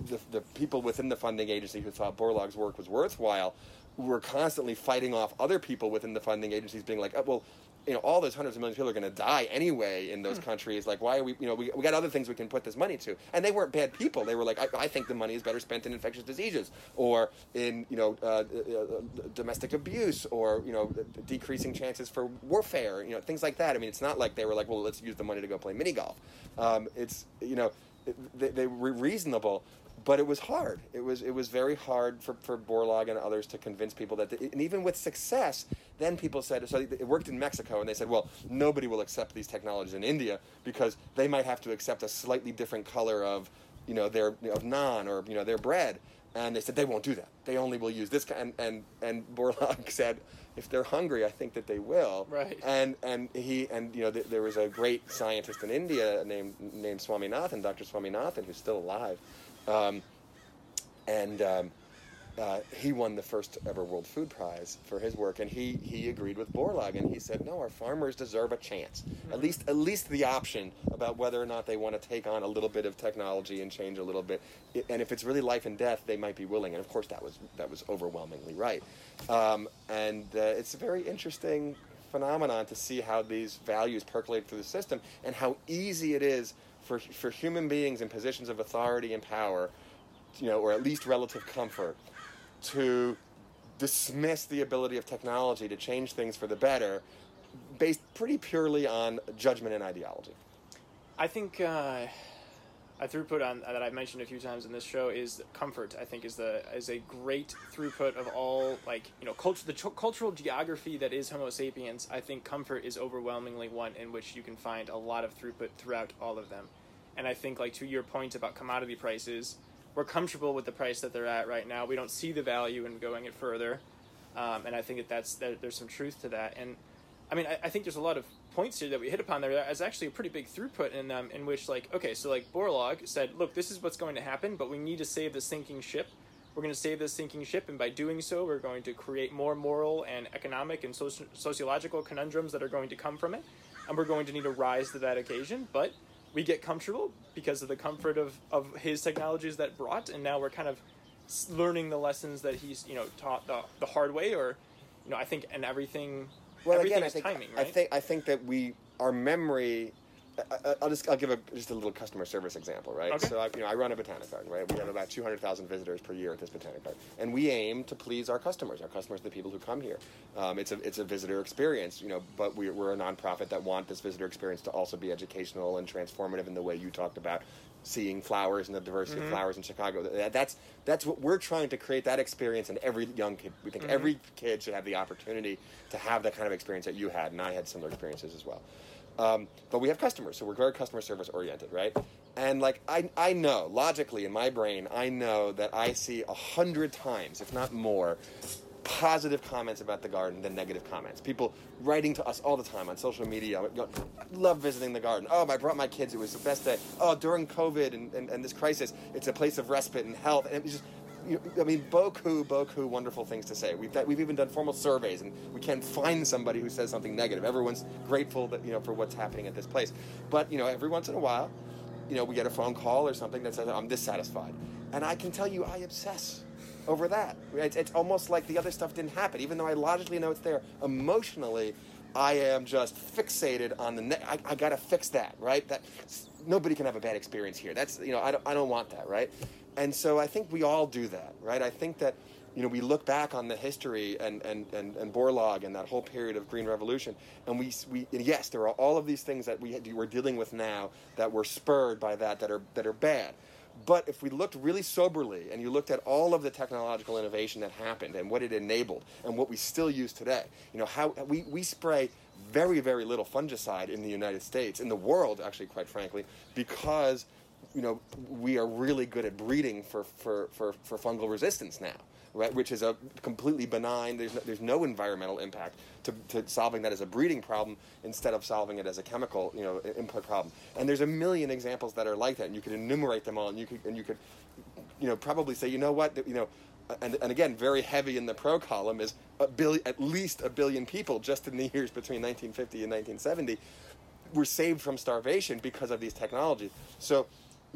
the, the people within the funding agency who thought Borlaug's work was worthwhile were constantly fighting off other people within the funding agencies, being like, oh, well, you know, all those hundreds of millions of people are going to die anyway in those countries. Like, why are we, you know, we, we got other things we can put this money to. And they weren't bad people. They were like, I, I think the money is better spent in infectious diseases or in, you know, uh, uh, uh, domestic abuse or, you know, decreasing chances for warfare, you know, things like that. I mean, it's not like they were like, well, let's use the money to go play mini golf. Um, it's, you know, they, they were reasonable, but it was hard. It was it was very hard for, for Borlaug and others to convince people that, and even with success, then people said so. It worked in Mexico, and they said, well, nobody will accept these technologies in India because they might have to accept a slightly different color of, you know, their of naan or you know their bread. And they said they won't do that. They only will use this kind. And and, and Borlaug said, if they're hungry, I think that they will. Right. And and he and you know th- there was a great scientist in India named named Swaminathan, Dr. Swaminathan, who's still alive, um, and um, uh, he won the first ever World Food Prize for his work. And he he agreed with Borlaug, and he said, no, our farmers deserve a chance, at least at least the option about whether or not they want to take on a little bit of technology and change a little bit. And if it's really life and death, they might be willing. And of course, that was that was overwhelmingly right. Um, and uh, it's a very interesting phenomenon to see how these values percolate through the system and how easy it is for, for human beings in positions of authority and power, you know, or at least relative comfort, to dismiss the ability of technology to change things for the better based pretty purely on judgment and ideology. I think uh, a throughput on that I've mentioned a few times in this show is comfort. I think is the is a great throughput of all like you know culture the ch- cultural geography that is Homo sapiens. I think comfort is overwhelmingly one in which you can find a lot of throughput throughout all of them. And I think like to your point about commodity prices, we're comfortable with the price that they're at right now. We don't see the value in going it further, um, and I think that that's that there's some truth to that. And I mean, I, I think there's a lot of points here that we hit upon there. There's actually a pretty big throughput in them, in which, like, okay, so like Borlaug said, look, this is what's going to happen, but we need to save the sinking ship. We're going to save the sinking ship, and by doing so, we're going to create more moral and economic and soci- sociological conundrums that are going to come from it, and we're going to need to rise to that occasion. But we get comfortable because of the comfort of, of his technologies that brought, and now we're kind of learning the lessons that he's you know taught the, the hard way, or you know I think and everything. Well, everything again, I think timing, I think I think that we our memory. I- I'll just I'll give a just a little customer service example, right? Okay. So I, you know I run a botanic garden, right? We have about two hundred thousand visitors per year at this botanic garden, and we aim to please our customers. Our customers are the people who come here. Um, it's a it's a visitor experience, you know. But we, we're a nonprofit that want this visitor experience to also be educational and transformative in the way you talked about seeing flowers and the diversity Mm-hmm. of flowers in Chicago. That- That's that's what we're trying to create that experience in every young kid. We think Mm-hmm. every kid should have the opportunity to have that kind of experience that you had, and I had similar experiences as well. Um, but we have customers, so we're very customer service oriented, right? And like I, I know logically in my brain, I know that I see a hundred times, if not more, positive comments about the garden than negative comments. People writing to us all the time on social media. I love visiting the garden. Oh, I brought my kids. It was the best day. Oh, during COVID and, and, and this crisis, it's a place of respite and health. And it was just, you I mean, boku, boku, wonderful things to say. We've, we've even done formal surveys, and we can't find somebody who says something negative. Everyone's grateful that you know for what's happening at this place. But you know, every once in a while, you know, we get a phone call or something that says, "I'm dissatisfied," and I can tell you, I obsess over that. It's, it's almost like the other stuff didn't happen, even though I logically know it's there. Emotionally, I am just fixated on the. Ne- I, I got to fix that, right? That nobody can have a bad experience here. That's you know, I don't, I don't want that, right? And so I think we all do that, right? I think that you know we look back on the history and and and, and Borlaug and that whole period of Green Revolution, and we we and yes, there are all of these things that we we're dealing with now that were spurred by that that are that are bad. But if we looked really soberly and you looked at all of the technological innovation that happened and what it enabled and what we still use today, you know, how we, we spray very, very little fungicide in the United States, in the world, actually, quite frankly, because, you know, we are really good at breeding for, for, for, for fungal resistance now right, which is a completely benign. There's no, there's no environmental impact to, to solving that as a breeding problem instead of solving it as a chemical, you know, input problem. And there's a million examples that are like that, and you could enumerate them all, and you could and you could, you know, probably say, you know what, you know. And, and again, very heavy in the pro column is a billion, at least a billion people just in the years between 1950 and 1970 were saved from starvation because of these technologies. So,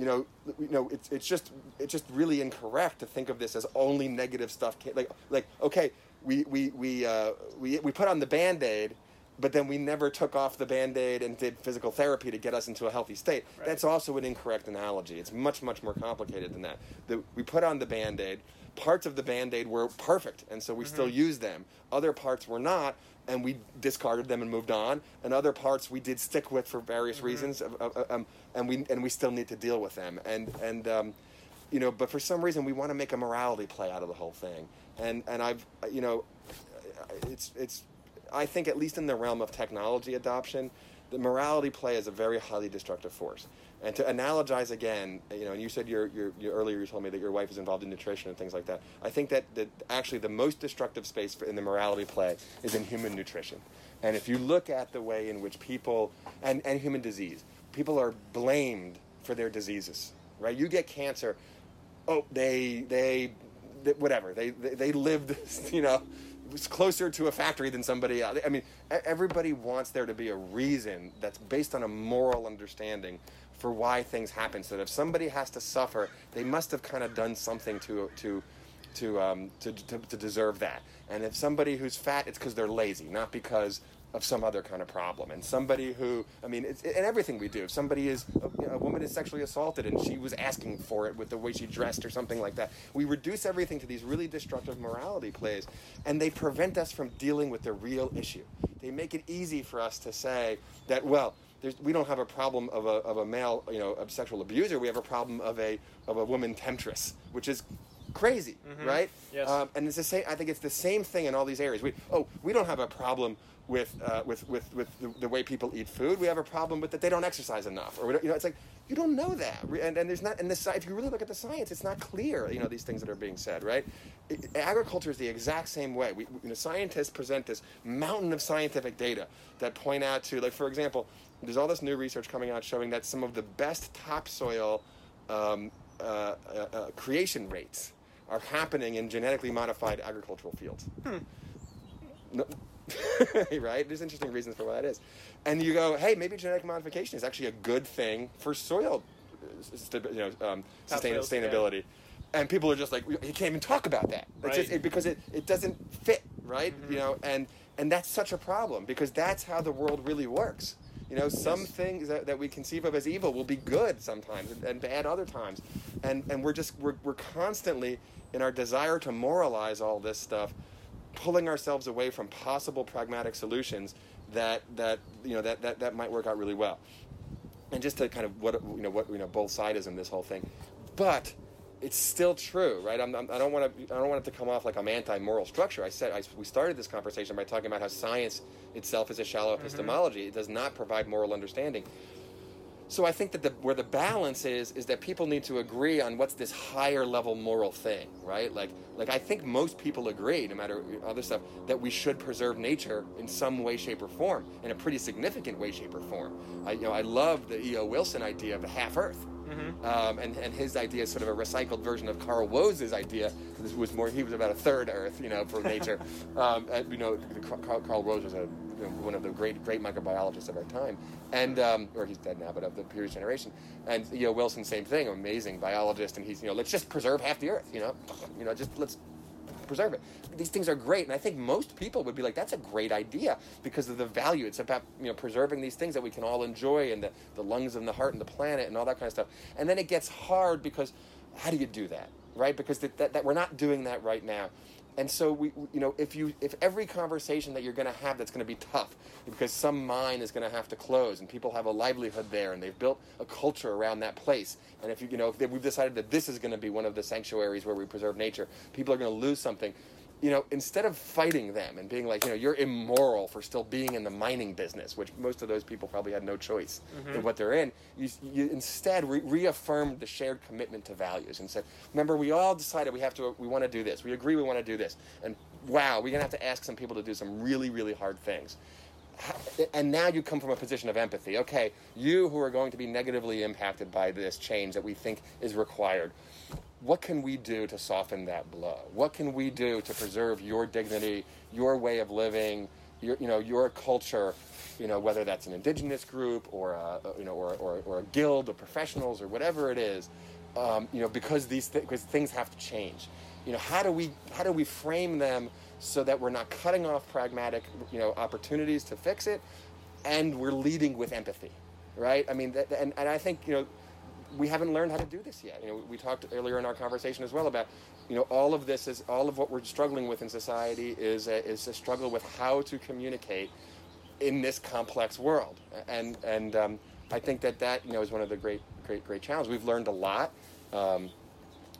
you know, you know, it's it's just it's just really incorrect to think of this as only negative stuff. Can, Like like okay, we we we uh, we we put on the band aid, but then we never took off the band aid and did physical therapy to get us into a healthy state. Right. That's also an incorrect analogy. It's much much more complicated than that. The, we put on the band aid. Parts of the band aid were perfect, and so we mm-hmm. still use them. Other parts were not, and we discarded them and moved on. And other parts we did stick with for various mm-hmm. reasons, um, and we and we still need to deal with them. And and um, you know, but for some reason we want to make a morality play out of the whole thing. And and I've you know, it's it's I think at least in the realm of technology adoption, the morality play is a very highly destructive force. And to analogize again, you know, and you said earlier you told me that your wife is involved in nutrition and things like that. I think that, that actually the most destructive space for, in the morality play is in human nutrition. And if you look at the way in which people, and, and human disease, people are blamed for their diseases, right? You get cancer, oh, they, they, they whatever, they, they, they lived, you know, was closer to a factory than somebody else. I mean, everybody wants there to be a reason that's based on a moral understanding for why things happen. So that if somebody has to suffer, they must have kind of done something to to to, um, to, to, to deserve that. And if somebody who's fat, it's because they're lazy, not because of some other kind of problem. And somebody who, I mean, it's in everything we do. If somebody is, a, a, woman is sexually assaulted and she was asking for it with the way she dressed or something like that, we reduce everything to these really destructive morality plays, and they prevent us from dealing with the real issue. They make it easy for us to say that, well, we don't have a problem of a, of a male, you know, sexual abuser. We have a problem of a of a woman temptress, which is crazy, mm-hmm. right? Yes. Um, and it's the same. I think it's the same thing in all these areas. We oh, we don't have a problem with uh, with with with the, the, way people eat food. We have a problem with that they don't exercise enough, or you know, it's like you don't know that, and, and there's not. And the if you really look at the science, it's not clear. You know, these things that are being said, right? It, agriculture is the exact same way. We, you know, scientists present this mountain of scientific data that point out to, like, for example, there's all this new research coming out showing that some of the best topsoil um, uh, uh, uh creation rates are happening in genetically modified agricultural fields. Hmm. No, right? There's interesting reasons for why that is. And you go, hey, maybe genetic modification is actually a good thing for soil uh, you know, um, sustain- sustainability. Yeah. And people are just like, you can't even talk about that. Right. Just, it, because it, it doesn't fit, right? Mm-hmm. You know, and, and that's such a problem because that's how the world really works. You know, some things that, that we conceive of as evil will be good sometimes and, and bad other times. And, and we're just, we're, we're constantly, in our desire to moralize all this stuff, pulling ourselves away from possible pragmatic solutions that that you know that, that, that might work out really well. And just to kind of what you know what you know both sides in this whole thing, but it's still true, right? I'm, I'm, I do not want to I don't want it to come off like I'm anti-moral structure. I said I, we started this conversation by talking about how science itself is a shallow mm-hmm. epistemology. It does not provide moral understanding. So I think that the, where the balance is is that people need to agree on what's this higher level moral thing, right? Like, like I think most people agree, no matter other stuff, that we should preserve nature in some way, shape, or form, in a pretty significant way, shape, or form. I, you know, I love the E.O. Wilson idea of a half Earth. Mm-hmm. Um, and, and his idea is sort of a recycled version of Carl Woese's idea. This was more, he was about a third Earth, you know, for nature. um, and, you know, Carl, Carl Woese was a you know, one of the great great microbiologists of our time, and um, or he's dead now, but of the previous generation. And you know, Wilson, same thing, amazing biologist, and he's you know, let's just preserve half the Earth, you know, you know, just let's preserve it. These things are great, and I think most people would be like, "That's a great idea," because of the value. It's about you know preserving these things that we can all enjoy, and the, the lungs and the heart and the planet and all that kind of stuff. And then it gets hard because how do you do that, right? Because that, that, that we're not doing that right now And so we, you know, if you, if every conversation that you're going to have that's going to be tough, because some mine is going to have to close, and people have a livelihood there, and they've built a culture around that place, and if you, you know, if we've decided that this is going to be one of the sanctuaries where we preserve nature, people are going to lose something you know, instead of fighting them and being like, you know, you're immoral for still being in the mining business, which most of those people probably had no choice mm-hmm. in what they're in, you, you instead re- reaffirmed the shared commitment to values and said, remember, we all decided we have to, we want to do this. We agree we want to do this. And wow, we're going to have to ask some people to do some really, really hard things. And now you come from a position of empathy. Okay, you who are going to be negatively impacted by this change that we think is required what can we do to soften that blow? What can we do to preserve your dignity, your way of living, your, you know, your culture, you know, whether that's an indigenous group or a, you know, or, or, or a guild of professionals or whatever it is, um, you know, because these th- because things have to change. You know, how do we how do we frame them so that we're not cutting off pragmatic, you know, opportunities to fix it, and we're leading with empathy, right? I mean, th- and, and I think you know we haven't learned how to do this yet. You know, we talked earlier in our conversation as well about, you know, all of this is all of what we're struggling with in society is a, is a struggle with how to communicate in this complex world. And and um, I think that that you know is one of the great great great challenges. We've learned a lot. Um,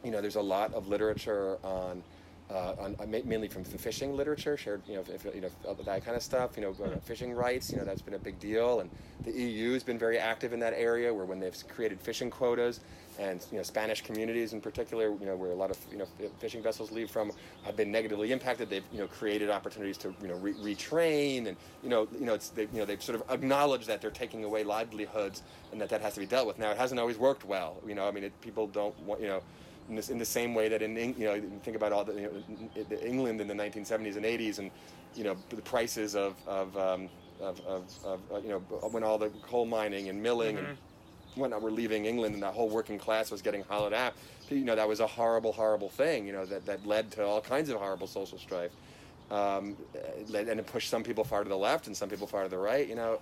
you know, there's a lot of literature on uh, on, uh, mainly from the fishing literature, shared, you know, if, you know, that kind of stuff. You know, uh, fishing rights. You know, that's been a big deal, and the EU has been very active in that area, where when they've created fishing quotas, and you know, Spanish communities in particular, you know, where a lot of you know fishing vessels leave from, have been negatively impacted. They've you know created opportunities to you know re- retrain, and you know, you know, it's they, you know they've sort of acknowledged that they're taking away livelihoods, and that that has to be dealt with. Now, it hasn't always worked well. You know, I mean, it, people don't want you know in, this, in the same way that in you know think about all the, you know, the England in the 1970s and 80s and you know the prices of of, um, of, of, of uh, you know when all the coal mining and milling mm-hmm. and whatnot were leaving England and that whole working class was getting hollowed out. You know that was a horrible, horrible thing. You know that, that led to all kinds of horrible social strife, um, and it pushed some people far to the left and some people far to the right. You know.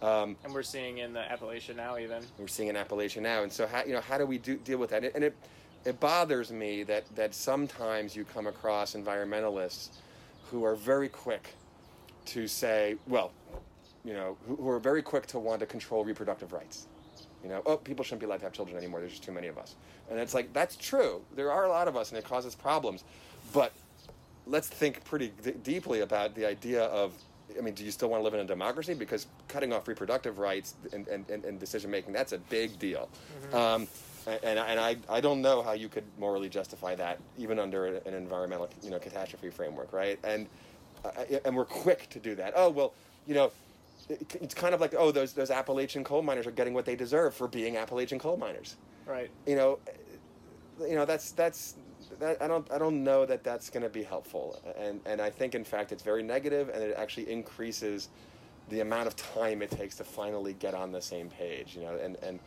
Um, and we're seeing in the Appalachia now, even. We're seeing in Appalachia now, and so how you know how do we do, deal with that? And it, it bothers me that, that sometimes you come across environmentalists who are very quick to say, well, you know, who, who, are very quick to want to control reproductive rights. You know, oh, people shouldn't be allowed to have children anymore. There's just too many of us. And it's like, that's true. There are a lot of us and it causes problems. But let's think pretty d- deeply about the idea of I mean, do you still want to live in a democracy? Because cutting off reproductive rights and, and, and decision making, that's a big deal. Mm-hmm. Um, and, and I, I don't know how you could morally justify that even under an environmental you know catastrophe framework right? And uh, and we're quick to do that. Oh well you know it's kind of like oh those those Appalachian coal miners are getting what they deserve for being Appalachian coal miners. Right. You know you know that's that's that, I don't I don't know that that's going to be helpful. And and I think in fact it's very negative and it actually increases the amount of time it takes to finally get on the same page you know? And and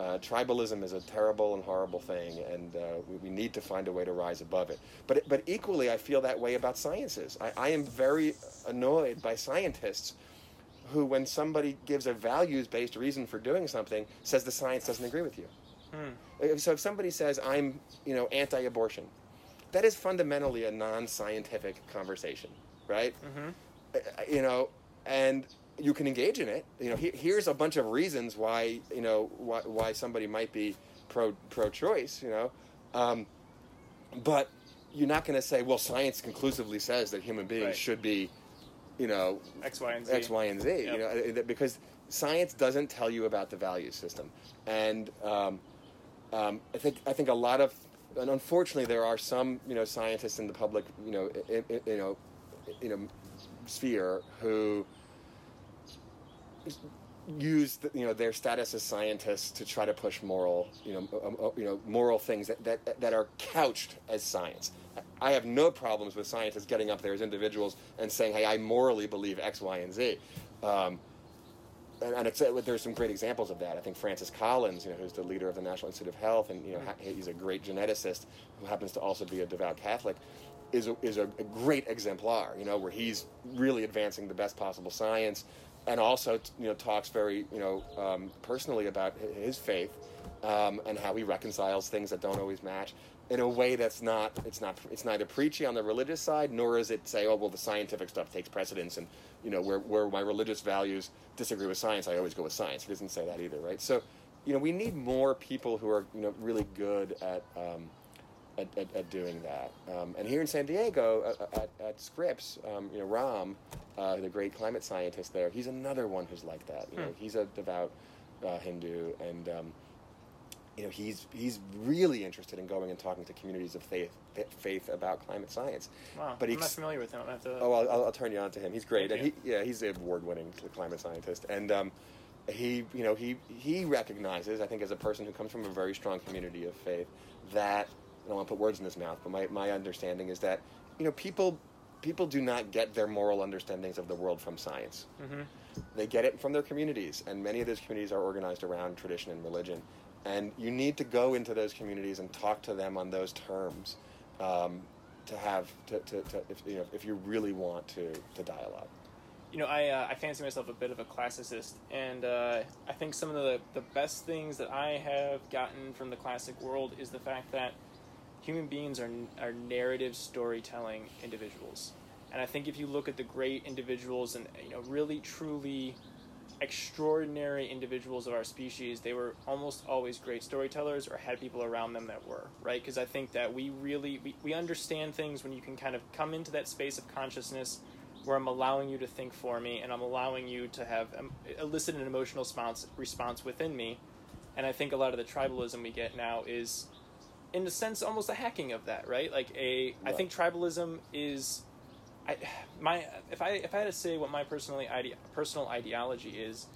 uh, tribalism is a terrible and horrible thing, and uh, we, we, need to find a way to rise above it. But, but equally, I feel that way about sciences. I, I am very annoyed by scientists who, when somebody gives a values based reason for doing something, says the science doesn't agree with you. Hmm. So if somebody says, I'm you know, anti abortion, that is fundamentally a non scientific conversation, right? Mm-hmm. Uh, you know, and you can engage in it. You know, he, here's a bunch of reasons why you know why, why somebody might be pro pro choice. You know, um, but you're not going to say, well, science conclusively says that human beings right. should be, you know, X, Y, and Z. X, Y, and Z. Yep. You know, because science doesn't tell you about the value system, and um, um, I think I think a lot of, and unfortunately, there are some you know scientists in the public you know you know you know sphere who use the, you know their status as scientists to try to push moral you know you know moral things that, that that are couched as science. I have no problems with scientists getting up there as individuals and saying, "Hey, I morally believe X, Y, and Z." Um, and, and it's, uh, there's some great examples of that. I think Francis Collins, you know, who's the leader of the National Institute of Health, and you know, he's a great geneticist who happens to also be a devout Catholic, is a, is a, a great exemplar. You know, where he's really advancing the best possible science and also you know talks very you know um, personally about his faith um, and how he reconciles things that don't always match in a way that's not it's not it's neither preachy on the religious side nor is it say oh well the scientific stuff takes precedence and you know where where my religious values disagree with science I always go with science. He doesn't say that either right? So you know we need more people who are you know really good at um, at, at, at doing that. Um, and here in San Diego, uh, uh, at, at Scripps, um, you know, Ram, uh, the great climate scientist there, he's another one who's like that. You know, he's a devout uh, Hindu, and um, you know, he's he's really interested in going and talking to communities of faith faith about climate science. Wow, But I'm not familiar with him. I have to. Oh, I'll, I'll, turn you on to him. He's great, he yeah, he's an award-winning climate scientist, and um, he you know he he recognizes, I think, as a person who comes from a very strong community of faith, that I don't want to put words in his mouth, but my, my understanding is that you know people people do not get their moral understandings of the world from science. Mhm. They get it from their communities, and many of those communities are organized around tradition and religion. And you need to go into those communities and talk to them on those terms um, to have to, to, to if you know if you really want to to dialogue. you know, I uh, I fancy myself a bit of a classicist, and uh, I think some of the the best things that I have gotten from the classic world is the fact that human beings are are narrative storytelling individuals, and I think if you look at the great individuals and you know really truly extraordinary individuals of our species, they were almost always great storytellers or had people around them that were, right? Because I think that we really we, we understand things when you can kind of come into that space of consciousness where I'm allowing you to think for me and I'm allowing you to have um, elicit an emotional response response within me. And I think a lot of the tribalism we get now is in a sense almost a hacking of that, right? Like a I Right. think tribalism is I, my if I if I had to say what my personally ide- personal ideology is,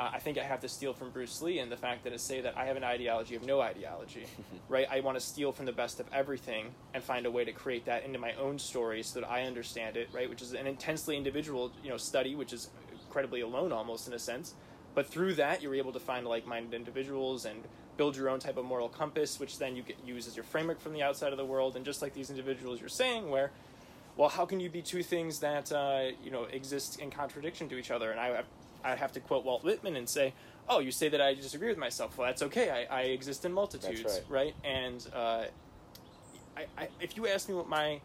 uh, I think I have to steal from Bruce Lee and the fact that I say that I have an ideology of no ideology, right? I want to steal from the best of everything and find a way to create that into my own story so that I understand it, right? Which is an intensely individual, you know, study, which is incredibly alone almost in a sense. But through that, you're able to find like-minded individuals and build your own type of moral compass, which then you get use as your framework from the outside of the world. And just like these individuals you're saying, where well, how can you be two things that uh, you know exist in contradiction to each other? And I have, I have to quote Walt Whitman and say, "Oh, you say that I disagree with myself. Well, that's okay. I, I exist in multitudes, right. And uh, I, I, if you ask me what my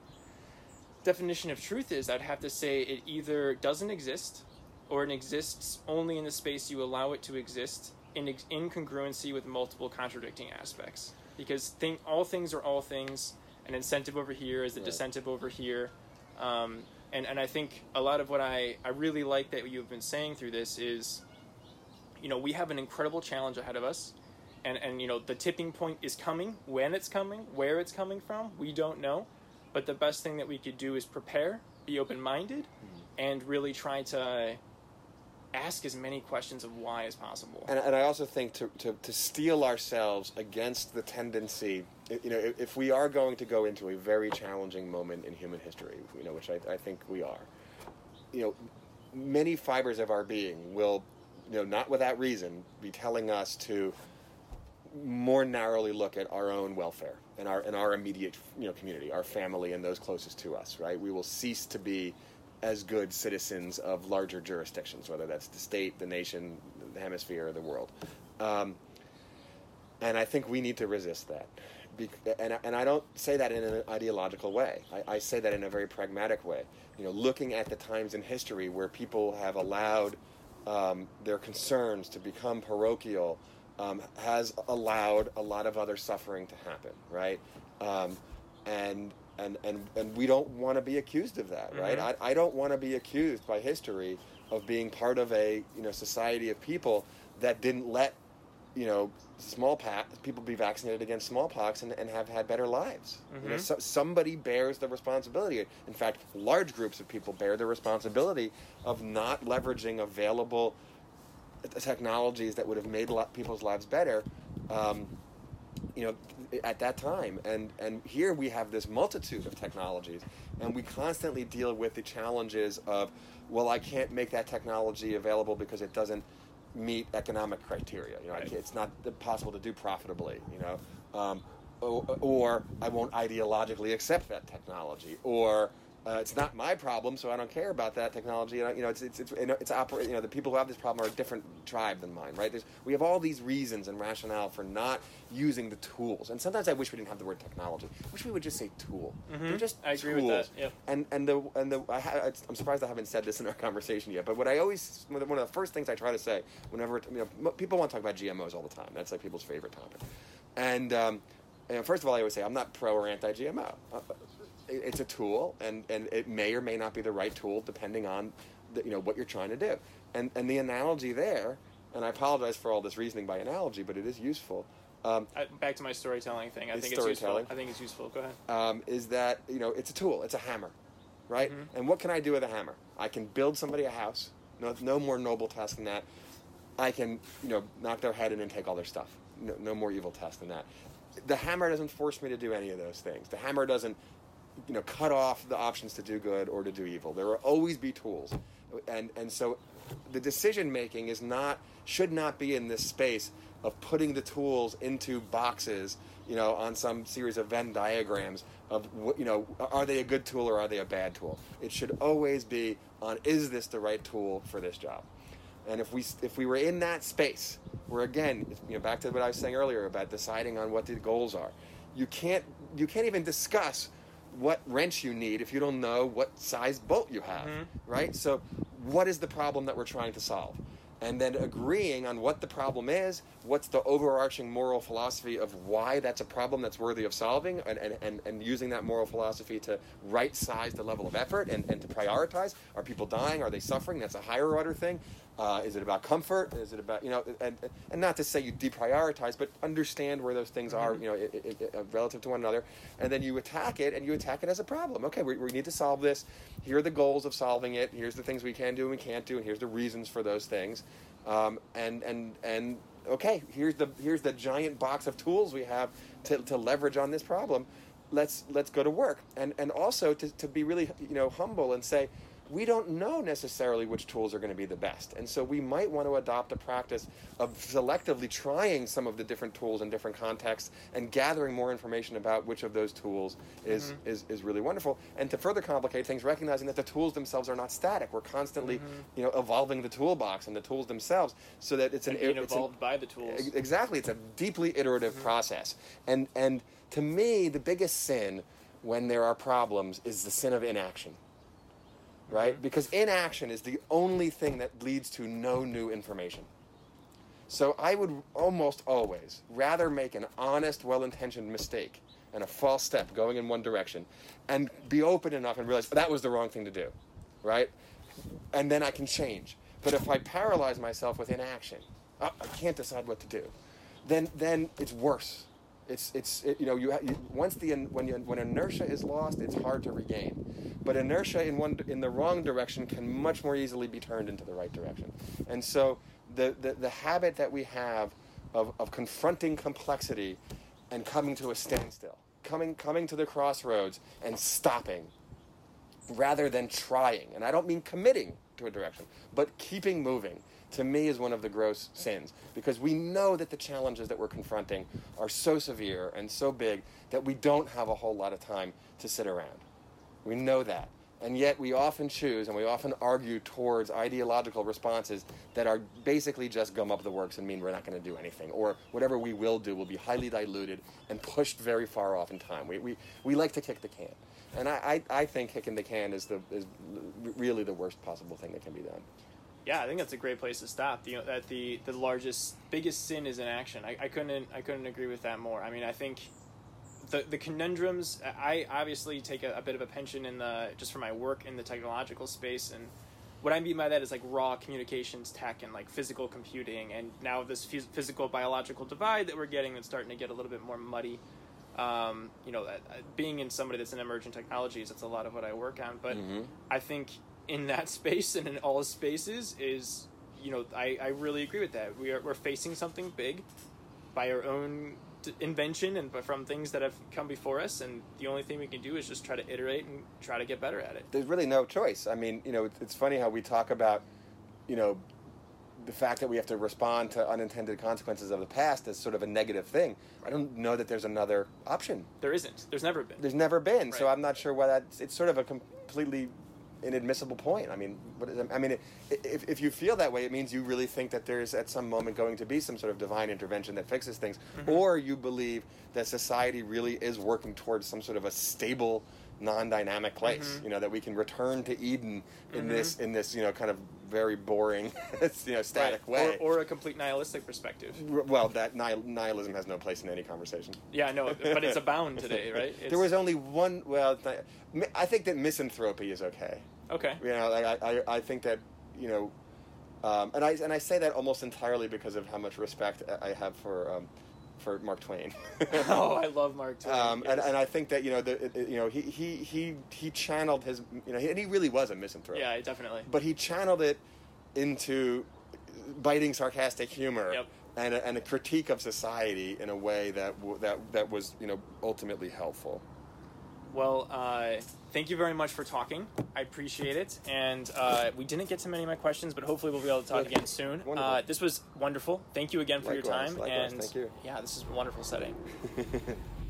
definition of truth is, I'd have to say it either doesn't exist, or it exists only in the space you allow it to exist in incongruency with multiple contradicting aspects. Because thing, all things are all things. An incentive over here is a Right. disincentive over here. Um, and, and I think a lot of what I, I really like that you've been saying through this is, you know, we have an incredible challenge ahead of us. And, and, you know, the tipping point is coming. When it's coming, where it's coming from, we don't know. But the best thing that we could do is prepare, be open minded, and really try to ask as many questions of why as possible. And, and I also think to, to, to steel ourselves against the tendency, you know, if, we are going to go into a very challenging moment in human history, you know, which I, I think we are, you know, many fibers of our being will, you know, not without reason, be telling us to more narrowly look at our own welfare and our and our immediate you know community, our family, and those closest to us. Right, we will cease to be as good citizens of larger jurisdictions, whether that's the state, the nation, the hemisphere, or the world. Um, and I think we need to resist that. Bec- and, and I don't say that in an ideological way. I, I say that in a very pragmatic way. You know, looking at the times in history where people have allowed um, their concerns to become parochial um, has allowed a lot of other suffering to happen, right? Um, and and and and we don't want to be accused of that, right? Mhm. I, I don't want to be accused by history of being part of a you know society of people that didn't let you know smallpox people be vaccinated against smallpox and, and have had better lives. You know, Mhm. so, somebody bears the responsibility. In fact, large groups of people bear the responsibility of not leveraging available technologies that would have made people's lives better. Um, you know, at that time, and and here we have this multitude of technologies, and we constantly deal with the challenges of, well, I can't make that technology available because it doesn't meet economic criteria. You know, I Right. it's not possible to do profitably. You know, um, or, or I won't ideologically accept that technology, or Uh, it's not my problem, so I don't care about that technology. And I, you know, it's it's it's you it's oper- You know, the people who have this problem are a different tribe than mine, right? There's, we have all these reasons and rationale for not using the tools. And sometimes I wish we didn't have the word technology. I wish we would just say tool. They're just I agree tools. with that, yep. And and the and the I ha- I'm surprised I haven't said this in our conversation yet. But what I always one of the first things I try to say whenever you know people want to talk about GMOs all the time. That's like people's favorite topic. And um, you know, first of all, I always say I'm not pro or anti GMO. Uh, it's a tool, and, and it may or may not be the right tool depending on the, you know what you're trying to do. And and the analogy there, and I apologize for all this reasoning by analogy, but it is useful. Um, I, back to my storytelling thing. I think it's useful. storytelling. I think it's useful. Go ahead. um, is that you know it's a tool, it's a hammer, right? Mhm. And what can I do with a hammer? I can build somebody a house. No, no more noble task than that. I can you know knock their head in and take all their stuff. No, no more evil task than that. The hammer doesn't force me to do any of those things. The hammer doesn't you know cut off the options to do good or to do evil. There will always be tools, and and so the decision making is not should not be in this space of putting the tools into boxes, you know, on some series of Venn diagrams of what you know are they a good tool or are they a bad tool. It should always be on is this the right tool for this job. And if we if we were in that space, where again, you know, back to what I was saying earlier about deciding on what the goals are, you can't you can't even discuss what wrench you need if you don't know what size bolt you have, Mhm. right? So, what is the problem that we're trying to solve? And then agreeing on what the problem is, what's the overarching moral philosophy of why that's a problem that's worthy of solving, and, and, and, and using that moral philosophy to right size the level of effort and, and to prioritize. Are people dying? Are they suffering? That's a higher order thing. Uh, is it about comfort? Is it about, you know, and, and not to say you deprioritize, but understand where those things are, you know, i i i uh, relative to one another. And then you attack it and you attack it as a problem. Okay, we, we need to solve this. Here are the goals of solving it. Here's the things we can do and we can't do. And here's the reasons for those things. Um, and, and, and, okay, here's the, here's the giant box of tools we have to, to leverage on this problem. Let's, let's go to work. And, and also to, to be really, you know, humble and say, we don't know necessarily which tools are going to be the best. And so we might want to adopt a practice of selectively trying some of the different tools in different contexts and gathering more information about which of those tools is, mm-hmm. is, is really wonderful. And to further complicate things, recognizing that the tools themselves are not static. We're constantly, mm-hmm. you know, evolving the toolbox and the tools themselves so that it's an, And being it's an- evolved by the tools. Exactly, it's a deeply iterative mm-hmm. process, and and to me, the biggest sin when there are problems is the sin of inaction. Right, because inaction is the only thing that leads to no new information. So I would almost always rather make an honest, well-intentioned mistake and a false step going in one direction, and be open enough and realize that was the wrong thing to do, right? And then I can change. But if I paralyze myself with inaction, I, I can't decide what to do, then then it's worse. It's it's it, you know you, you once the when you, when inertia is lost, it's hard to regain. But inertia in one in the wrong direction can much more easily be turned into the right direction. And so the the, the habit that we have of, of confronting complexity and coming to a standstill, coming coming to the crossroads and stopping rather than trying. And I don't mean committing to a direction, but keeping moving. To me, is one of the gross sins because we know that the challenges that we're confronting are so severe and so big that we don't have a whole lot of time to sit around. We know that. And yet, we often choose and we often argue towards ideological responses that are basically just gum up the works and mean we're not going to do anything. Or whatever we will do will be highly diluted and pushed very far off in time. We, we, we like to kick the can. And I, I, I think kicking the can is, the, is really the worst possible thing that can be done. Yeah, I think that's a great place to stop. You know, that the the largest, biggest sin is inaction. I, I couldn't I couldn't agree with that more. I mean, I think the the conundrums. I obviously take a, a bit of a pension in the just for my work in the technological space, and what I mean by that is like raw communications tech and like physical computing, and now this phys- physical biological divide that we're getting that's starting to get a little bit more muddy. Um, you know, uh, uh, being in somebody that's in emerging technologies, that's a lot of what I work on. But Mhm. I think in that space and in all spaces is, you know, I, I really agree with that. We are we're facing something big by our own d- invention and from things that have come before us, and the only thing we can do is just try to iterate and try to get better at it. There's really no choice. I mean, you know, it's, it's funny how we talk about, you know, the fact that we have to respond to unintended consequences of the past as sort of a negative thing. I don't know that there's another option. There isn't. There's never been. There's never been, so I'm not sure why that's. It's sort of a completely inadmissible point. I mean, what is, I mean, if, if you feel that way, it means you really think that there's at some moment going to be some sort of divine intervention that fixes things, mm-hmm. or you believe that society really is working towards some sort of a stable, non-dynamic place. Mm-hmm. You know, that we can return to Eden in this mm-hmm. in this you know kind of very boring, you know, static Right. way. Or, or a complete nihilistic perspective. R- well, that nihil- nihilism has no place in any conversation. Yeah, I know, but it's abound today, right? It's, There was only one. Well, I think that misanthropy is okay. Okay. You know, like, I, I, I think that you know, um, and I and I say that almost entirely because of how much respect I have for um, for Mark Twain. oh, I love Mark Twain. Um, and, yes. and I think that you know the it- you know he, he he he channeled his you know and he really was a misanthrope. yeah, definitely. But he channeled it into biting sarcastic humor Yep. and a, and a critique of society in a way that w- that that was you know ultimately helpful. Well, uh, thank you very much for talking. I appreciate it. And uh, we didn't get to many of my questions, but hopefully we'll be able to talk again soon. Uh, this was wonderful. Thank you again for your time. likewise. and Thank you. yeah, this is a wonderful setting.